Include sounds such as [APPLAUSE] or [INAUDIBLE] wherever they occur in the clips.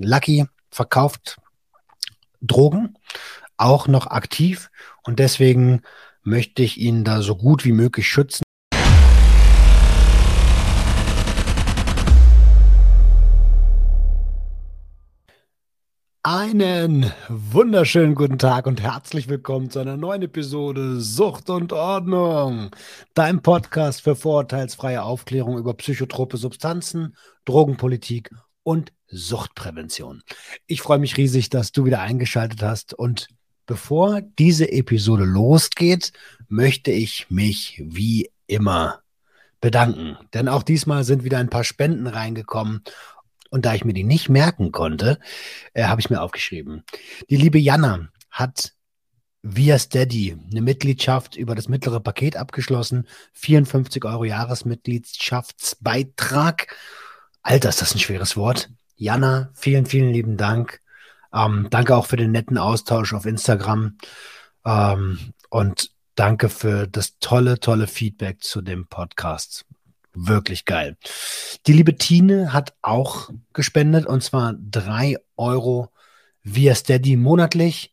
Lucky verkauft Drogen, auch noch aktiv und deswegen möchte ich ihn da so gut wie möglich schützen. Einen wunderschönen guten Tag und herzlich willkommen zu einer neuen Episode Sucht und Ordnung, dein Podcast für vorurteilsfreie Aufklärung über psychotrope Substanzen, Drogenpolitik und Suchtprävention. Ich freue mich riesig, dass du wieder eingeschaltet hast und bevor diese Episode losgeht, möchte ich mich wie immer bedanken, denn auch diesmal sind wieder ein paar Spenden reingekommen und da ich mir die nicht merken konnte, äh, habe ich mir aufgeschrieben. Die liebe Jana hat via Steady eine Mitgliedschaft über das mittlere Paket abgeschlossen. 54 Euro Jahresmitgliedschaftsbeitrag. Alter, ist das ein schweres Wort. Jana, vielen, vielen lieben Dank. Ähm, danke auch für den netten Austausch auf Instagram. Ähm, und danke für das tolle, tolle Feedback zu dem Podcast wirklich geil. Die liebe Tine hat auch gespendet und zwar drei Euro via Steady monatlich.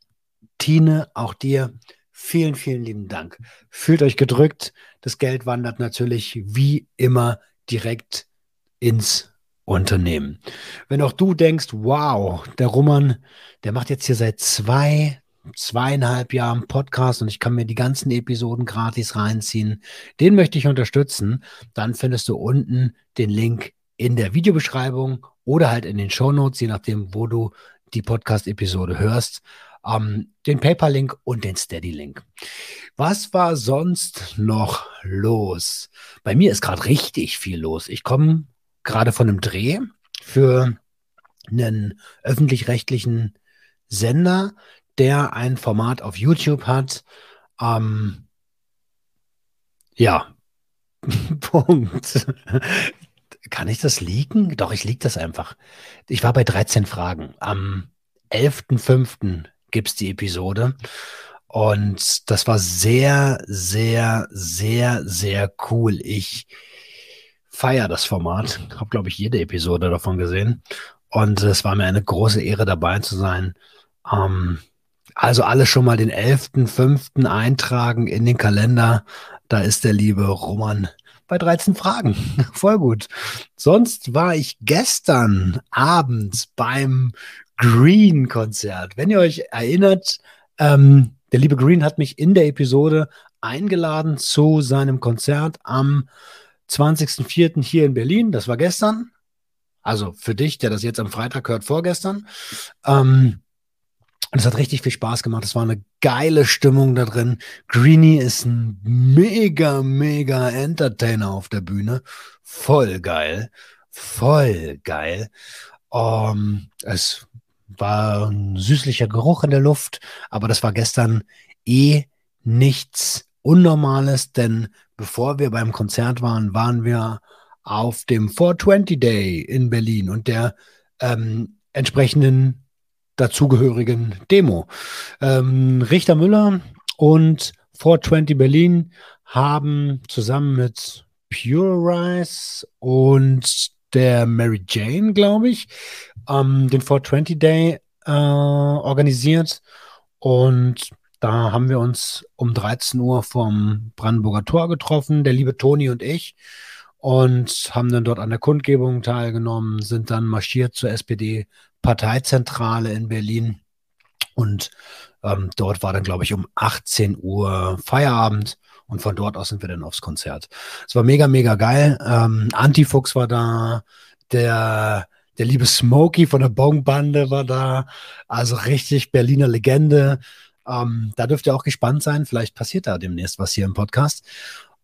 Tine, auch dir vielen, vielen lieben Dank. Fühlt euch gedrückt. Das Geld wandert natürlich wie immer direkt ins Unternehmen. Wenn auch du denkst, wow, der Roman, der macht jetzt hier seit zwei, zweieinhalb Jahren Podcast und ich kann mir die ganzen Episoden gratis reinziehen, den möchte ich unterstützen, dann findest du unten den Link in der Videobeschreibung oder halt in den Show Notes, je nachdem, wo du die Podcast-Episode hörst, ähm, den PayPal-Link und den Steady-Link. Was war sonst noch los? Bei mir ist gerade richtig viel los. Ich komme gerade von einem Dreh für einen öffentlich-rechtlichen Sender, der ein Format auf YouTube hat. Ähm, ja, [LAUGHS] Punkt. Kann ich das leaken? Doch, ich leak das einfach. Ich war bei 13 Fragen. Am 11.05. gibt es die Episode. Und das war sehr, sehr, sehr, sehr cool. Ich feiere das Format. Habe, glaube ich, jede Episode davon gesehen. Und es war mir eine große Ehre, dabei zu sein. Ähm, also alle schon mal den 11.05. eintragen in den Kalender. Da ist der liebe Roman bei 13 Fragen. [LAUGHS] Voll gut. Sonst war ich gestern Abend beim Green-Konzert. Wenn ihr euch erinnert, ähm, der liebe Green hat mich in der Episode eingeladen zu seinem Konzert am 20.04. hier in Berlin. Das war gestern. Also für dich, der das jetzt am Freitag hört, vorgestern. Ähm, und es hat richtig viel Spaß gemacht. Es war eine geile Stimmung da drin. Greenie ist ein mega, mega Entertainer auf der Bühne. Voll geil. Voll geil. Um, es war ein süßlicher Geruch in der Luft, aber das war gestern eh nichts Unnormales, denn bevor wir beim Konzert waren, waren wir auf dem 420 Day in Berlin und der ähm, entsprechenden dazugehörigen Demo. Ähm, Richter Müller und 420 Berlin haben zusammen mit Pure Rice und der Mary Jane, glaube ich, ähm, den 420 Day äh, organisiert. Und da haben wir uns um 13 Uhr vom Brandenburger Tor getroffen, der liebe Toni und ich, und haben dann dort an der Kundgebung teilgenommen, sind dann marschiert zur SPD Parteizentrale in Berlin. Und ähm, dort war dann, glaube ich, um 18 Uhr Feierabend. Und von dort aus sind wir dann aufs Konzert. Es war mega, mega geil. Ähm, Antifuchs war da, der, der liebe Smokey von der Bongbande war da. Also richtig Berliner Legende. Ähm, da dürft ihr auch gespannt sein. Vielleicht passiert da demnächst was hier im Podcast.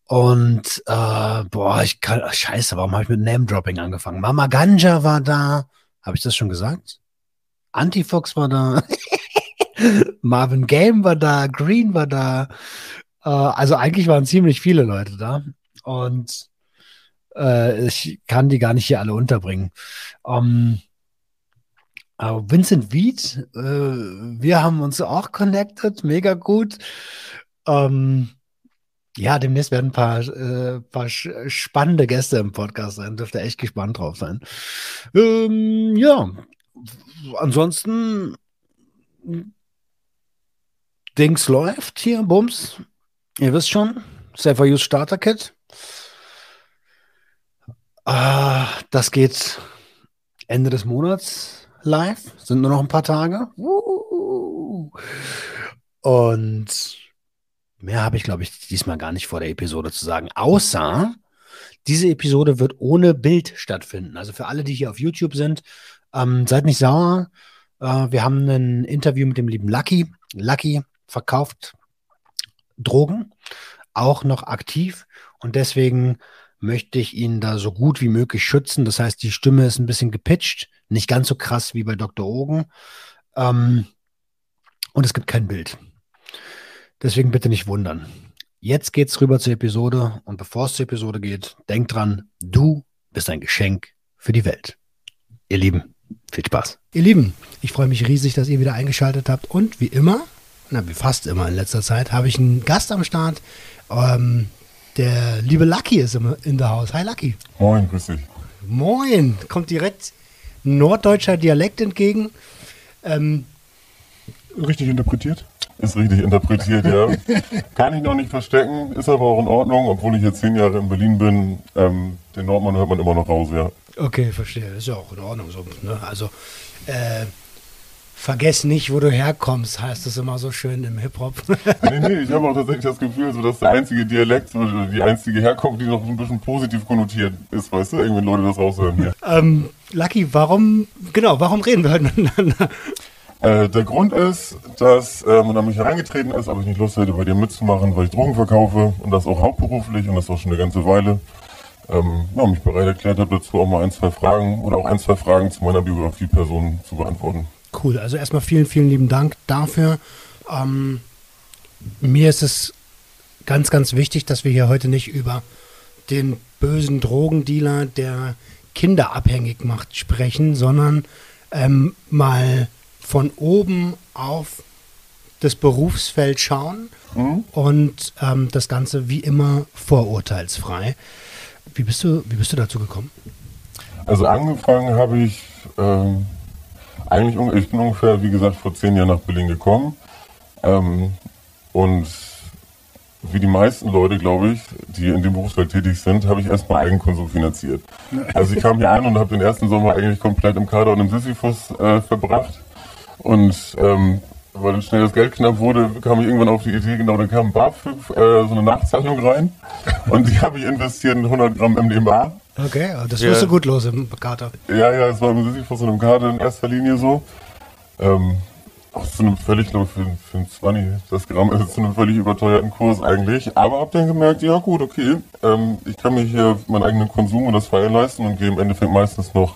Und äh, boah, ich kann, scheiße, warum habe ich mit Name-Dropping angefangen? Mama Ganja war da. Habe ich das schon gesagt? Antifox war da. [LAUGHS] Marvin Game war da. Green war da. Äh, also eigentlich waren ziemlich viele Leute da. Und äh, ich kann die gar nicht hier alle unterbringen. Um, ähm, Vincent Wied, äh, wir haben uns auch connected, mega gut. Ähm, ja, demnächst werden ein paar, äh, paar spannende Gäste im Podcast sein. Dürfte echt gespannt drauf sein. Ähm, ja, ansonsten Dings läuft hier, Bums. Ihr wisst schon, Safer Use Starter Kit. Ah, das geht Ende des Monats live. Sind nur noch ein paar Tage. Und mehr habe ich, glaube ich, diesmal gar nicht vor der Episode zu sagen. Außer diese Episode wird ohne Bild stattfinden. Also für alle, die hier auf YouTube sind, ähm, seid nicht sauer. Äh, wir haben ein Interview mit dem lieben Lucky. Lucky verkauft Drogen, auch noch aktiv. Und deswegen möchte ich ihn da so gut wie möglich schützen. Das heißt, die Stimme ist ein bisschen gepitcht, nicht ganz so krass wie bei Dr. Ogen. Ähm, und es gibt kein Bild. Deswegen bitte nicht wundern. Jetzt geht's rüber zur Episode und bevor es zur Episode geht, denk dran, du bist ein Geschenk für die Welt. Ihr Lieben, viel Spaß. Ihr Lieben, ich freue mich riesig, dass ihr wieder eingeschaltet habt und wie immer, na wie fast immer in letzter Zeit, habe ich einen Gast am Start. Ähm, der liebe Lucky ist in der Haus. Hi Lucky. Moin, grüß dich. Moin, kommt direkt norddeutscher Dialekt entgegen. Ähm, Richtig interpretiert? Ist richtig interpretiert, ja. [LAUGHS] Kann ich noch nicht verstecken, ist aber auch in Ordnung, obwohl ich jetzt zehn Jahre in Berlin bin. Ähm, den Nordmann hört man immer noch raus, ja. Okay, verstehe. Ist ja auch in Ordnung so. Ne? Also, äh, vergess nicht, wo du herkommst, heißt es immer so schön im Hip-Hop. nee, nee, ich habe auch tatsächlich das Gefühl, so, dass der einzige Dialekt, die einzige Herkunft, die noch ein bisschen positiv konnotiert ist, weißt du, irgendwie Leute das raushören hier. Ähm, Lucky, warum, genau, warum reden wir heute miteinander? Äh, der Grund ist, dass äh, man an mich herangetreten ist, ob ich nicht Lust hätte, bei dir mitzumachen, weil ich Drogen verkaufe und das auch hauptberuflich und das auch schon eine ganze Weile. Ähm, ja, mich bereit erklärt habe, dazu auch mal ein, zwei Fragen oder auch ein, zwei Fragen zu meiner Biografie Person zu beantworten. Cool, also erstmal vielen, vielen lieben Dank dafür. Ähm, mir ist es ganz, ganz wichtig, dass wir hier heute nicht über den bösen Drogendealer, der Kinder abhängig macht, sprechen, sondern ähm, mal von oben auf das Berufsfeld schauen mhm. und ähm, das Ganze wie immer vorurteilsfrei. Wie bist du, wie bist du dazu gekommen? Also angefangen habe ich ähm, eigentlich, ich bin ungefähr, wie gesagt, vor zehn Jahren nach Berlin gekommen. Ähm, und wie die meisten Leute, glaube ich, die in dem Berufsfeld tätig sind, habe ich erstmal Eigenkonsum finanziert. Also ich kam hier an und habe den ersten Sommer eigentlich komplett im Kader und im Sisyphus äh, verbracht. Und ähm, weil dann schnell das Geld knapp wurde, kam ich irgendwann auf die Idee, genau, dann kam BAföG, äh, so eine Nachzahlung rein. Und die habe ich investiert in 100 Gramm MDMA. Okay, das wirst ja. gut los im Kater. Ja, ja, es war im vor so einem Kater in erster Linie so. Ähm, auch zu einem völlig, glaube ich, für, für ein 20 das Gramm, also zu einem völlig überteuerten Kurs eigentlich. Aber hab dann gemerkt, ja gut, okay, ähm, ich kann mir hier meinen eigenen Konsum und das Feier leisten und gehe im Endeffekt meistens noch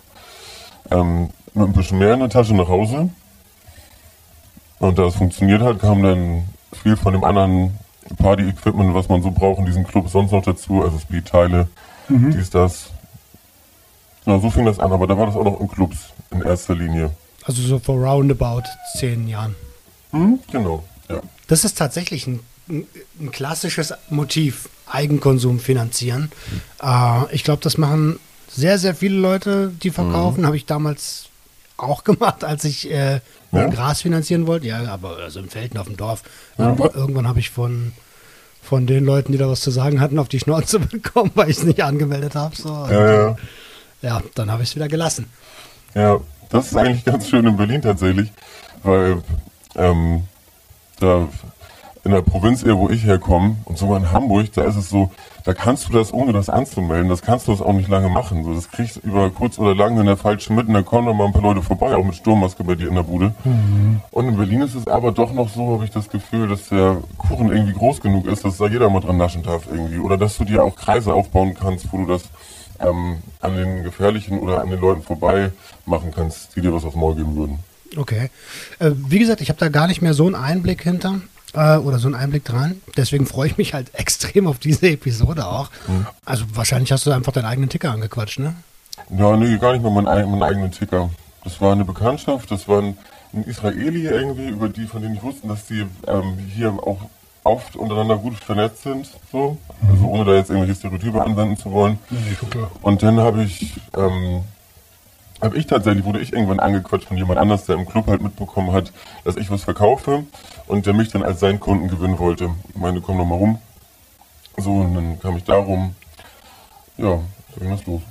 ähm, mit ein bisschen mehr in der Tasche nach Hause. Und da es funktioniert hat, kam dann viel von dem anderen Party-Equipment, was man so braucht in diesem Club, sonst noch dazu, also Speedteile, mhm. dies, das. Ja, so fing das an, aber da war das auch noch in Clubs in erster Linie. Also so vor roundabout zehn Jahren. Mhm, genau, ja. Das ist tatsächlich ein, ein klassisches Motiv, Eigenkonsum finanzieren. Äh, ich glaube, das machen sehr, sehr viele Leute, die verkaufen. Mhm. Habe ich damals auch gemacht, als ich äh, ja? Gras finanzieren wollte. Ja, aber also im Felden auf dem Dorf. Ja, irgendwann, habe ich von, von den Leuten, die da was zu sagen hatten, auf die Schnauze [LAUGHS] bekommen, weil ich es nicht angemeldet habe. So. Ja, ja. ja, dann habe ich es wieder gelassen. Ja, das ist eigentlich ganz schön in Berlin tatsächlich, weil ähm, da in der Provinz eher, wo ich herkomme, und sogar in Hamburg, da ist es so, da kannst du das, ohne das anzumelden, das kannst du das auch nicht lange machen. So, das kriegst über kurz oder lang, wenn der falsche mitten, da kommen noch mal ein paar Leute vorbei, auch mit Sturmmaske bei dir in der Bude. Mhm. Und in Berlin ist es aber doch noch so, habe ich das Gefühl, dass der Kuchen irgendwie groß genug ist, dass da jeder mal dran naschen darf irgendwie. Oder dass du dir auch Kreise aufbauen kannst, wo du das ähm, an den Gefährlichen oder an den Leuten vorbei machen kannst, die dir was aufs Maul geben würden. Okay. Äh, wie gesagt, ich habe da gar nicht mehr so einen Einblick hinter äh, oder so einen Einblick dran. Deswegen freue ich mich halt [LAUGHS] extrem auf diese Episode auch. Mhm. Also wahrscheinlich hast du einfach deinen eigenen Ticker angequatscht, ne? Ja, nee, gar nicht mal meinen, meinen eigenen Ticker. Das war eine Bekanntschaft, das war ein, Israeli irgendwie, über die, von denen ich wusste, dass die ähm, hier auch oft untereinander gut vernetzt sind, so. Also ohne da jetzt irgendwelche Stereotype anwenden zu wollen. Und dann habe ich ähm, habe ich tatsächlich, wurde ich irgendwann angequatscht von jemand anders, der im Club halt mitbekommen hat, dass ich was verkaufe und der mich dann als seinen Kunden gewinnen wollte. Ich meine, komm doch mal rum. So, und dann kam ich da rum. Ja, so ging das los.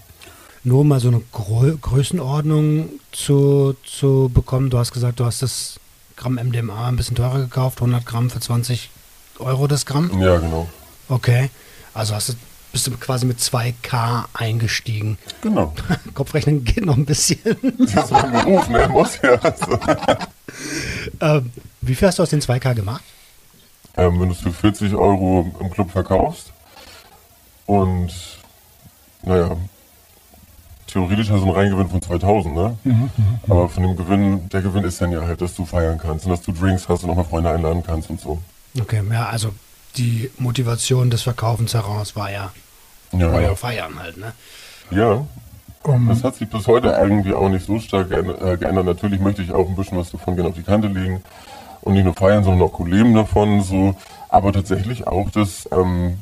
Nur mal so eine Grö Größenordnung zu, zu bekommen. Du hast gesagt, du hast das Gramm MDMA ein bisschen teurer gekauft, 100 Gramm für 20 Euro das Gramm. Ja, genau. Okay, also hast du, bist du quasi mit 2K eingestiegen. Genau. [LAUGHS] Kopfrechnen geht noch ein bisschen. Das ist mein Beruf, ne? Muss ja. [LAUGHS] ähm, wie viel hast du aus den 2K gemacht? Ähm, wenn du es für 40 Euro im Club verkaufst und naja, theoretisch hast du einen Reingewinn von 2000, ne? Mhm, Aber von dem Gewinn, der Gewinn ist dann ja halt, dass du feiern kannst und dass du Drinks hast und nochmal Freunde einladen kannst und so. Okay, ja, also die Motivation des Verkaufens heraus war ja, Ja, ja. feiern halt, ne? ja. Das hat sich bis heute irgendwie auch nicht so stark geändert. Äh, geändert. Natürlich möchte ich auch ein bisschen was davon gerne auf die Kante legen und nicht nur feiern, sondern auch gut leben davon. So. Aber tatsächlich auch, dass ähm,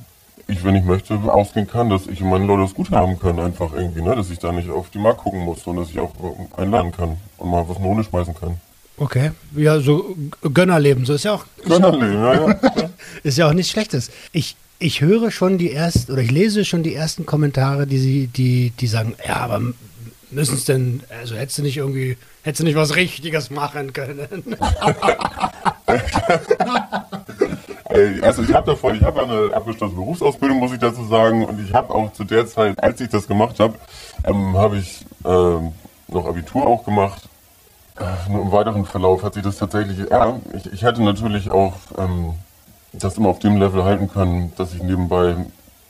ich, wenn ich möchte, ausgehen kann, dass ich und meine Leute das gut haben können, einfach irgendwie, ne? Dass ich da nicht auf die Markt gucken muss, sondern dass ich auch äh, einladen kann und mal was in die Runde schmeißen kann. Okay, ja, so Gönnerleben, so ist ja auch, Gönnerleben, ja, ja. [LAUGHS] ist ja auch nichts Schlechtes. Ich, ich höre schon die ersten, oder ich lese schon die ersten Kommentare, die sie, die, die sagen, ja, aber müssen es denn, also hättest du nicht irgendwie, hättest du nicht was Richtiges machen können? [LAUGHS] Also ich habe davor, ich habe eine abgeschlossene Berufsausbildung, muss ich dazu sagen, und ich habe auch zu der Zeit, als ich das gemacht habe, ähm, habe ich ähm, noch Abitur auch gemacht. Äh, Nur im weiteren Verlauf hat sich das tatsächlich, ja, ich, ich hätte natürlich auch ähm, das immer auf dem Level halten können, dass ich nebenbei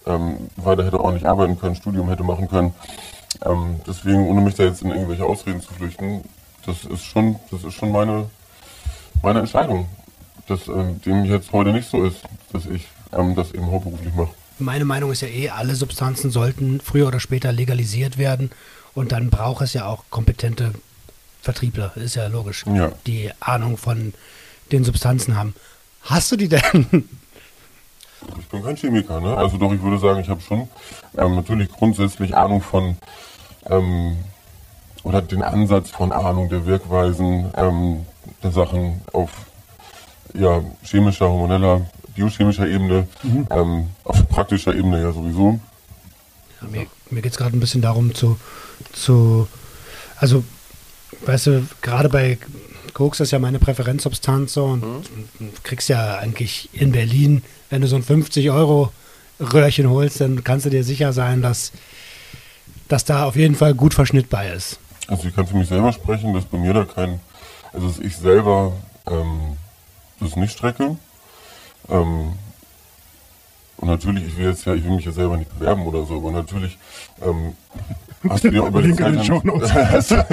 ähm, weiter hätte ordentlich arbeiten können, Studium hätte machen können. Ähm, deswegen, ohne mich da jetzt in irgendwelche Ausreden zu flüchten, das ist schon, das ist schon meine, meine Entscheidung, dass ähm, dem jetzt heute nicht so ist, dass ich ähm, das eben hauptberuflich mache. Meine Meinung ist ja eh, alle Substanzen sollten früher oder später legalisiert werden und dann braucht es ja auch kompetente Vertriebler, ist ja logisch, Ja. die Ahnung von den Substanzen haben. Hast du die denn? Ich bin kein Chemiker, ne? Also doch, ich würde sagen, ich habe schon ähm, natürlich grundsätzlich Ahnung von ähm, oder den Ansatz von Ahnung der Wirkweisen ähm, der Sachen auf ja, chemischer, hormoneller, biochemischer Ebene, ähm, auf praktischer Ebene ja sowieso. Ja, mir mir geht es gerade ein bisschen darum zu, zu, also, weißt du, gerade bei Koks ist ja meine Präferenzsubstanz so und du kriegst ja eigentlich in Berlin, wenn du so ein 50 Euro Röhrchen holst, dann kannst du dir sicher sein, dass, dass da auf jeden Fall gut Verschnitt bei ist. Also ich kann für mich selber sprechen, dass bei mir da kein, also dass ich selber ähm, das nicht strecke. Ähm, und natürlich, ich will jetzt ja, ich will mich ja selber nicht bewerben oder so, aber natürlich ähm, [LAUGHS] hast du dir über die Zeit.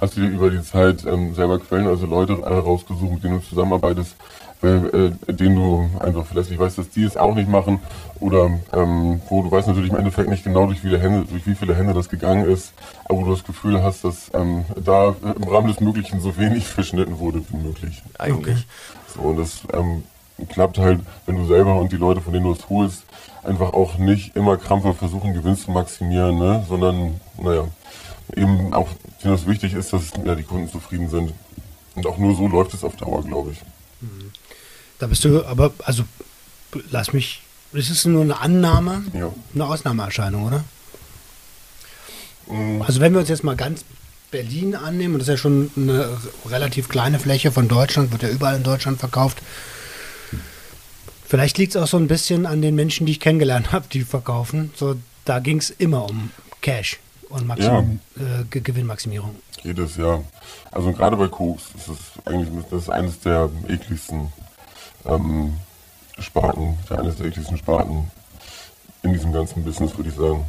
Hast, du dir über die Zeit ähm, selber Quellen, also Leute äh, rausgesucht, mit denen du zusammenarbeitest, weil, äh, denen du einfach verlässlich weißt, dass die es auch nicht machen oder ähm, wo du weißt natürlich im Endeffekt nicht genau, durch wie, viele Hände, durch wie viele Hände das gegangen ist, aber wo du das Gefühl hast, dass ähm, da im Rahmen des Möglichen so wenig [LAUGHS] verschnitten wurde wie möglich. Eigentlich. So, und das ähm, klappt halt, wenn du selber und die Leute, von denen du es holst, einfach auch nicht immer krampfhaft versuchen, Gewinn zu maximieren, ne? sondern, naja, eben auch, denen das wichtig ist, dass ja, die Kunden zufrieden sind. Und auch nur so läuft es auf Dauer, glaube ich. Da bist du, aber, also, lass mich, das ist nur eine Annahme, Ja. eine Ausnahmeerscheinung, oder? Mm, Also wenn wir uns jetzt mal ganz Berlin annehmen, und das ist ja schon eine relativ kleine Fläche von Deutschland, wird ja überall in Deutschland verkauft. Vielleicht liegt es auch so ein bisschen an den Menschen, die ich kennengelernt [LAUGHS] habe, die verkaufen. So, da ging es immer um Cash und Maximum, äh, Ge- Gewinnmaximierung. Jedes Jahr. Also gerade bei Koks ist es eigentlich das ist eines der ekligsten ähm, Sparten, der eines der ekligsten Sparten in diesem ganzen Business, würde ich sagen.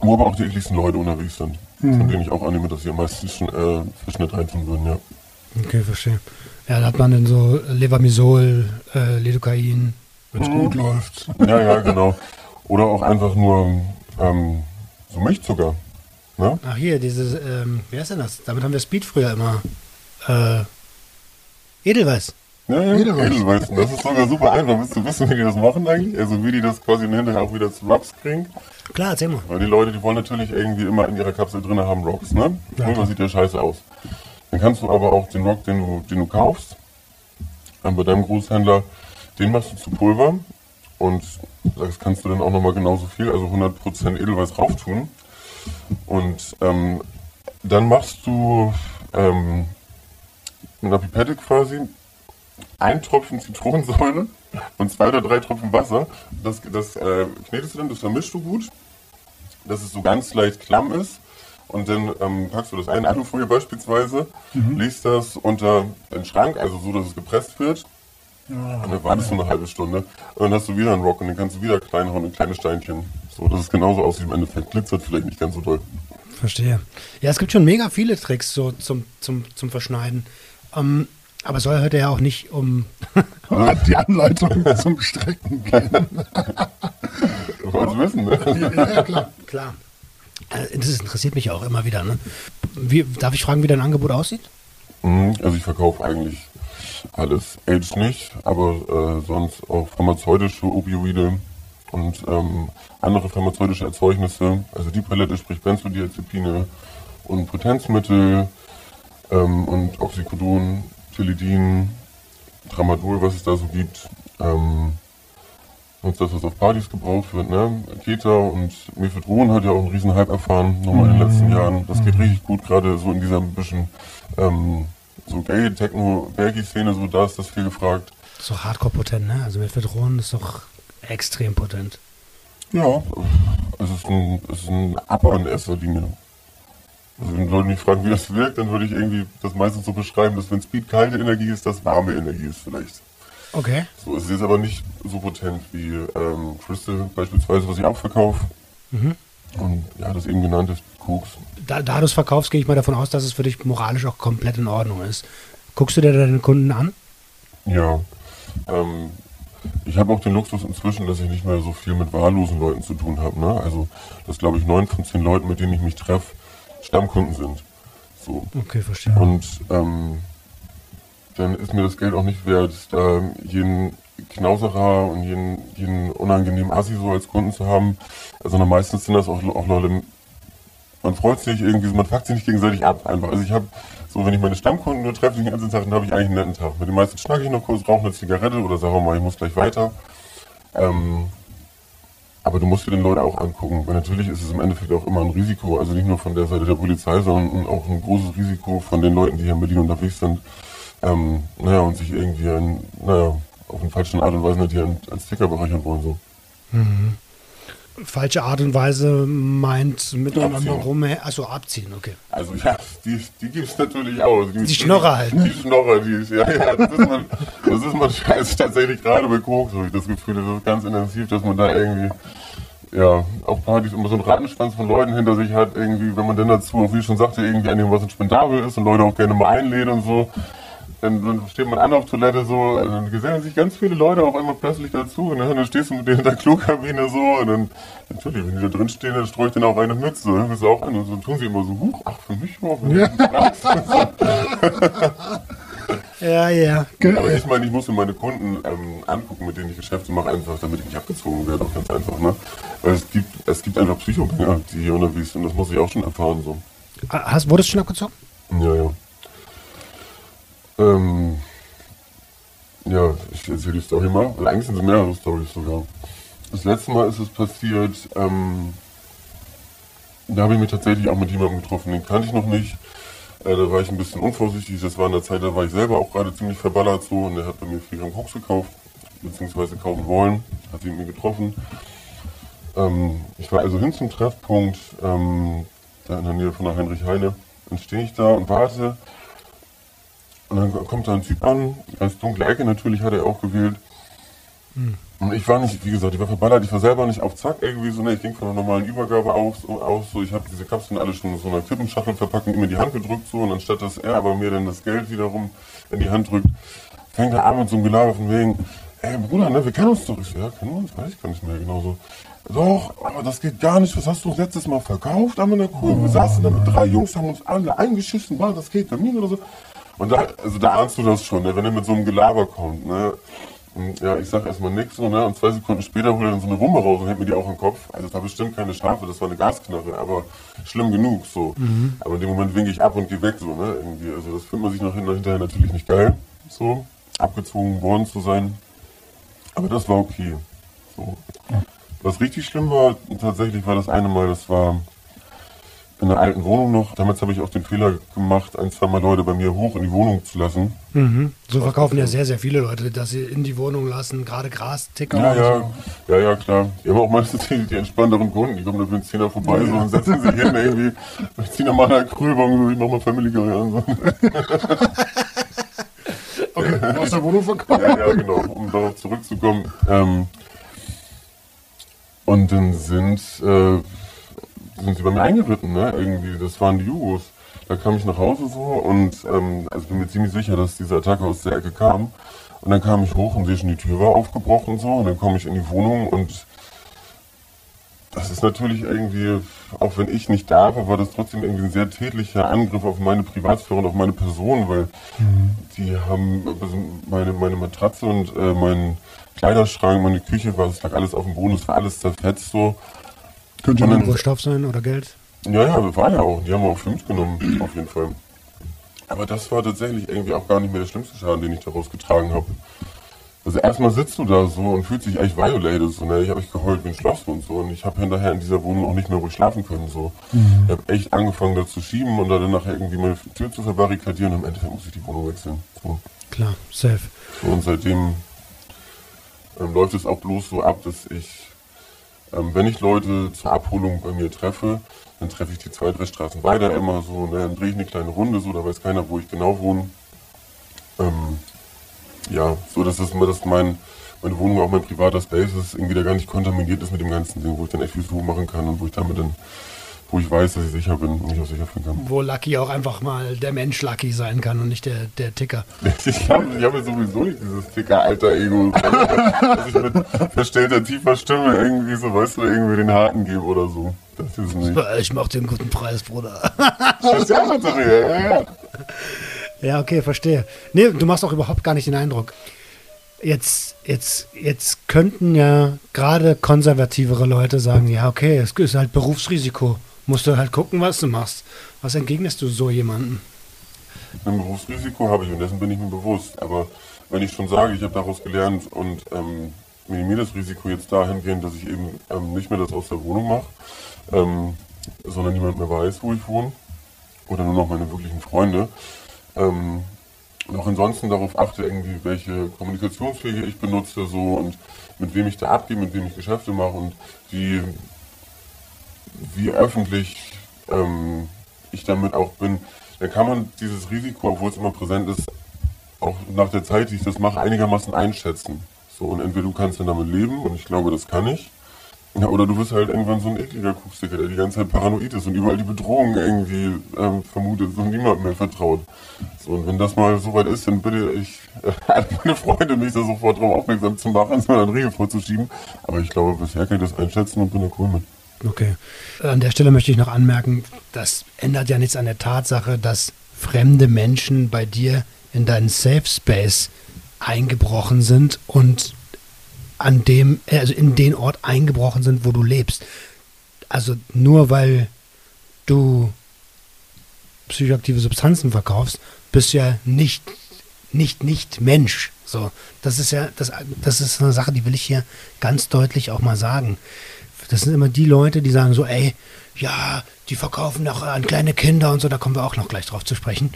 Wo aber auch die ekligsten Leute unterwegs sind. Von denen ich auch annehme, dass sie am meisten äh, Verschnitt reintun würden, ja. Okay, verstehe. Ja, da hat man dann so Levamisol, äh, Lidocain. Wenn es gut läuft. Ja, ja, genau. Oder auch einfach nur ähm, so Milchzucker. Ne? Ach hier, dieses, ähm, wie heißt denn das? Damit haben wir Speed früher immer. Äh, Edelweiß. Ja, ja, Edelweiß. Edelweiß. Das ist sogar super einfach. Willst du wissen, wie die das machen eigentlich? Also wie die das quasi hinterher auch wieder zu Raps kriegen? Klar, erzähl mal. Weil die Leute, die wollen natürlich irgendwie immer in ihrer Kapsel drin haben Rocks, ne? Ja. Irgendwann sieht der scheiße aus. Dann kannst du aber auch den Rock, den du, den du kaufst, dann bei deinem Großhändler, den machst du zu Pulver und das kannst du dann auch nochmal genauso viel, also 100% Edelweiß rauf tun. Und ähm, dann machst du ähm, mit einer Pipette quasi ein Tropfen Zitronensäure [LAUGHS] und zwei oder drei Tropfen Wasser. Das, das äh, knetest du dann, das vermischst du gut, dass es so ganz leicht klamm ist. Und dann ähm, packst du das ein, Alufolie beispielsweise, legst das unter den Schrank, also so, dass es gepresst wird. Und dann wartest du eine halbe Stunde. Und dann hast du wieder einen Rock und den kannst du wieder klein hauen in kleine Steinchen. So, dass es genauso aussieht im Endeffekt. Glitzert vielleicht nicht ganz so doll. Verstehe. Ja, es gibt schon mega viele Tricks so zum, zum, zum Verschneiden. Ähm, aber es soll heute ja auch nicht um. [LAUGHS] Die Anleitung [LAUGHS] zum Strecken gehen. Du wolltest wissen, ne? ja, klar. Klar. Äh, Das interessiert mich auch immer wieder. Ne? Wie, darf ich fragen, wie dein Angebot aussieht? Mhm, Also ich verkaufe eigentlich alles. AIDS nicht, aber äh, sonst auch pharmazeutische Opioide und ähm, andere pharmazeutische Erzeugnisse. Also die Palette, sprich Benzodiazepine und Potenzmittel ähm, und Oxycodon, Tilidin, Tramadol, was es da so gibt. Ähm, sonst das, was auf Partys gebraucht wird, ne? Keter und Mephedron hat ja auch einen riesen Hype erfahren, nochmal in den letzten Jahren. Das geht richtig gut, gerade so in dieser bisschen ähm, so gay, techno bergy szene so da ist das viel gefragt. Doch hardcore potent, ne? Also Mephedron ist doch extrem potent. Ja, es ist ein, es ist ein Upper in erster Linie. Also wenn Leute mich fragen, wie das wirkt, dann würde ich irgendwie das meistens so beschreiben, dass wenn Speed kalte Energie ist, das warme Energie ist vielleicht. Okay. So, es ist jetzt aber nicht so potent wie ähm, Crystal beispielsweise, was ich auch verkaufe. Und ja, das eben genannte Koks. Da, da du es verkaufst, gehe ich mal davon aus, dass es für dich moralisch auch komplett in Ordnung ist. Guckst du dir deine Kunden an? Ja. Ähm, ich habe auch den Luxus inzwischen, dass ich nicht mehr so viel mit wahllosen Leuten zu tun habe. Ne? Also, dass glaube ich neun von zehn Leuten, mit denen ich mich treffe, Stammkunden sind. So. Okay, verstehe. Und ähm, dann ist mir das Geld auch nicht wert, da jeden Knauserer und jeden, jeden unangenehmen Assi so als Kunden zu haben. Sondern meistens sind das auch, auch Leute, man freut sich irgendwie, man fuckt sich nicht gegenseitig ab einfach. Also ich habe, so wenn ich meine Stammkunden nur treffe den ganzen Tag, dann habe ich eigentlich einen netten Tag. Mit den meisten schnacke ich noch kurz, rauche eine Zigarette oder sage mal, ich muss gleich weiter. Ähm, aber du musst dir den Leute auch angucken, weil natürlich ist es im Endeffekt auch immer ein Risiko, also nicht nur von der Seite der Polizei, sondern auch ein großes Risiko von den Leuten, die hier in Berlin unterwegs sind, ähm, naja, und sich irgendwie ein, naja, auf eine falsche Art und Weise nicht hier als Sticker bereichern wollen, so. Falsche Art und Weise meint miteinander Abziehen. rumher. Achso, abziehen, okay. Also ja, die, die gibt es natürlich auch. Die Schnorrer halt, ne? Die Schnorrer, die ist, ja, ja, das ist man, das ist man scheiße tatsächlich gerade bei Koks, habe ich das Gefühl, das ist ganz intensiv, dass man da irgendwie, ja, auf Partys immer so einen Rattenschwanz von Leuten hinter sich hat, irgendwie, wenn man dann dazu, wie ich schon sagte, irgendwie an dem was spendabel ist und Leute auch gerne mal einlädt und so, dann, dann steht man an auf Toilette so, und dann gesellen sich ganz viele Leute auf einmal plötzlich dazu und dann, dann stehst du mit denen in der Klokabine so und dann, natürlich, wenn die da drin stehen, dann streue ich dann auch eine so, dann bist du auch an und so tun sie immer so, huch, ach, für mich auch. [LAUGHS] Ja. Ja, ja. Aber ich meine, ich muss mir meine Kunden ähm, angucken, mit denen ich Geschäfte mache, einfach, damit ich nicht abgezogen werde, auch ganz einfach, ne? Weil es gibt, es gibt einfach Psychogänger, die hier unterwegs sind, das muss ich auch schon erfahren, so. Hast, wurdest du schon abgezogen? Ja, ja. Ähm, ja, ich erzähle die Story mal. Oder eigentlich sind es mehrere Storys sogar. Das letzte Mal ist es passiert, ähm, da habe ich mich tatsächlich auch mit jemandem getroffen, den kannte ich noch nicht. Äh, da war ich ein bisschen unvorsichtig. Das war in der Zeit, da war ich selber auch gerade ziemlich verballert so und der hat bei mir 4 Gramm Koks gekauft, beziehungsweise kaufen wollen. Hat ihn mir getroffen. Ähm, ich war also hin zum Treffpunkt, ähm, da in der Nähe von der Heinrich Heine. Dann stehe ich da und warte. Und dann kommt da ein Typ an, ganz dunkle Ecke natürlich hat er auch gewählt. Und ich war nicht, wie gesagt, ich war verballert, ich war selber nicht auf Zack irgendwie so, ne, ich ging von einer normalen Übergabe aus, aus so, ich habe diese Kapseln alle schon in so einer Klippenschachtel verpackt und in die Hand gedrückt so und anstatt dass er aber mir dann das Geld wiederum in die Hand drückt, fängt er an mit so einem Gelaber von wegen, ey Bruder, ne, wir kennen uns doch. Ich so, ja, kennen wir uns? Weiß ich gar nicht mehr genau so. Doch, aber das geht gar nicht. Was hast du uns letztes Mal verkauft an der Kurve? Wir saßen da mit drei Jungs, haben uns alle eingeschissen, war das Ketamin oder so. Und da, also da ahnst du das schon, ne? wenn er mit so einem Gelaber kommt, ne? Und ja, ich sag erstmal nichts so, ne? Und zwei Sekunden später holt er dann so eine Wumme raus und hält mir die auch im Kopf. Also das war bestimmt keine Schafe, das war eine Gasknarre, aber schlimm genug so. Aber in dem Moment winke ich ab und gehe weg so, ne? Irgendwie. Also das findet man sich nachher hinterher natürlich nicht geil. So, abgezogen worden zu sein. Aber das war okay. So. Was richtig schlimm war, tatsächlich war das eine Mal, das war in einer alten Wohnung noch. Damals habe ich auch den Fehler gemacht, ein, zwei Mal Leute bei mir hoch in die Wohnung zu lassen. So verkaufen ja sehr, sehr viele Leute, dass sie in die Wohnung lassen, gerade Grasticker Ja, und ja, so. ja, ja, klar. Die haben auch meistens [LAUGHS] die, die entspannteren Kunden. Die kommen da für den Zehner vorbei so, und setzen sich hin irgendwie. Ich ziehe nochmal eine Krübung, so, ich mach mal Family Guy an. So. [LAUGHS] Okay, aus der Wohnung verkauft. Ja, ja, genau, um darauf zurückzukommen. Ähm, und dann sind, äh, sind sie bei mir eingeritten, ne? Irgendwie, das waren die Jugos. Da kam ich nach Hause so und ähm, also bin mir ziemlich sicher, dass diese Attacke aus der Ecke kam. Und dann kam ich hoch und sehe schon, die Tür war aufgebrochen und so. Und dann komme ich in die Wohnung und das ist natürlich irgendwie, auch wenn ich nicht da war, war das trotzdem irgendwie ein sehr tätlicher Angriff auf meine Privatsphäre und auf meine Person, weil die haben also meine, meine Matratze und äh, mein Kleiderschrank, meine Küche, war, es lag alles auf dem Boden, es war alles zerfetzt so. Könnte man dann- Rohstoff sein oder Geld. Ja, ja, war ja auch. Die haben wir auch für mitgenommen, auf jeden Fall. Aber das war tatsächlich irgendwie auch gar nicht mehr der schlimmste Schaden, den ich daraus getragen habe. Also erstmal sitzt du da so und fühlt sich eigentlich violated. So, ne? Ich habe mich geheult wie ein Schloss und so. Und ich habe hinterher in dieser Wohnung auch nicht mehr ruhig schlafen können. So. Ich habe echt angefangen da zu schieben und dann nachher irgendwie meine Tür zu verbarrikadieren. Und im Endeffekt muss ich die Wohnung wechseln. So. Klar, safe. So, und seitdem ähm, läuft es auch bloß so ab, dass ich, ähm, wenn ich Leute zur Abholung bei mir treffe, dann treffe ich die zwei, drei Straßen weiter immer so, ne, dann drehe ich eine kleine Runde, so, da weiß keiner, wo ich genau wohne. Ähm, ja, so dass das, dass mein, meine Wohnung auch mein privater Space ist, irgendwie da gar nicht kontaminiert ist mit dem ganzen Ding, wo ich dann echt viel so machen kann und wo ich damit dann, wo ich weiß, dass ich sicher bin und mich auch sicher fühlen kann. Wo Lucky auch einfach mal der Mensch Lucky sein kann und nicht der, der Ticker. [LAUGHS] Ich habe ich hab ja sowieso nicht dieses dicke Alter-Ego, [LAUGHS] dass ich mit verstellter, tiefer Stimme irgendwie so, weißt du, irgendwie den Haken gebe oder so. Das ist nicht. Ich mach dir einen guten Preis, Bruder. Das ist ja, ja, ja. Ja, okay, verstehe. Nee, du machst auch überhaupt gar nicht den Eindruck. Jetzt, jetzt, jetzt könnten ja gerade konservativere Leute sagen, ja, okay, es ist halt Berufsrisiko. Musst du halt gucken, was du machst. Was entgegnest du so jemandem? Ein Berufsrisiko habe ich und dessen bin ich mir bewusst. Aber wenn ich schon sage, ich habe daraus gelernt und ähm, minimiere das Risiko jetzt dahingehend, dass ich eben ähm, nicht mehr das aus der Wohnung mache, ähm, sondern niemand mehr weiß, wo ich wohne oder nur noch meine wirklichen Freunde. Ähm, und auch ansonsten darauf achte, irgendwie, welche Kommunikationswege ich benutze so und mit wem ich da abgehe, mit wem ich Geschäfte mache und wie, wie öffentlich ähm, ich damit auch bin, dann kann man dieses Risiko, obwohl es immer präsent ist, auch nach der Zeit, die ich das mache, einigermaßen einschätzen. So, und entweder du kannst dann damit leben, und ich glaube, das kann ich, ja, oder du wirst halt irgendwann so ein ekliger Kuchsticker, der die ganze Zeit paranoid ist und überall die Bedrohung irgendwie ähm, vermutet und niemand mehr vertraut. So, und wenn das mal soweit ist, dann bitte ich äh, [LAUGHS] meine Freunde, mich da sofort darauf aufmerksam zu machen, so einen Riegel vorzuschieben. Aber ich glaube, bisher kann ich das einschätzen und bin da cool mit. Okay. An der Stelle möchte ich noch anmerken, das ändert ja nichts an der Tatsache, dass fremde Menschen bei dir in deinen Safe Space eingebrochen sind und an dem, äh, also in den Ort eingebrochen sind, wo du lebst. Also nur weil du psychoaktive Substanzen verkaufst, bist du ja nicht, nicht, nicht Mensch. So, das ist ja, das, das ist eine Sache, die will ich hier ganz deutlich auch mal sagen. Das sind immer die Leute, die sagen so, ey, ja, die verkaufen noch an kleine Kinder und so, da kommen wir auch noch gleich drauf zu sprechen.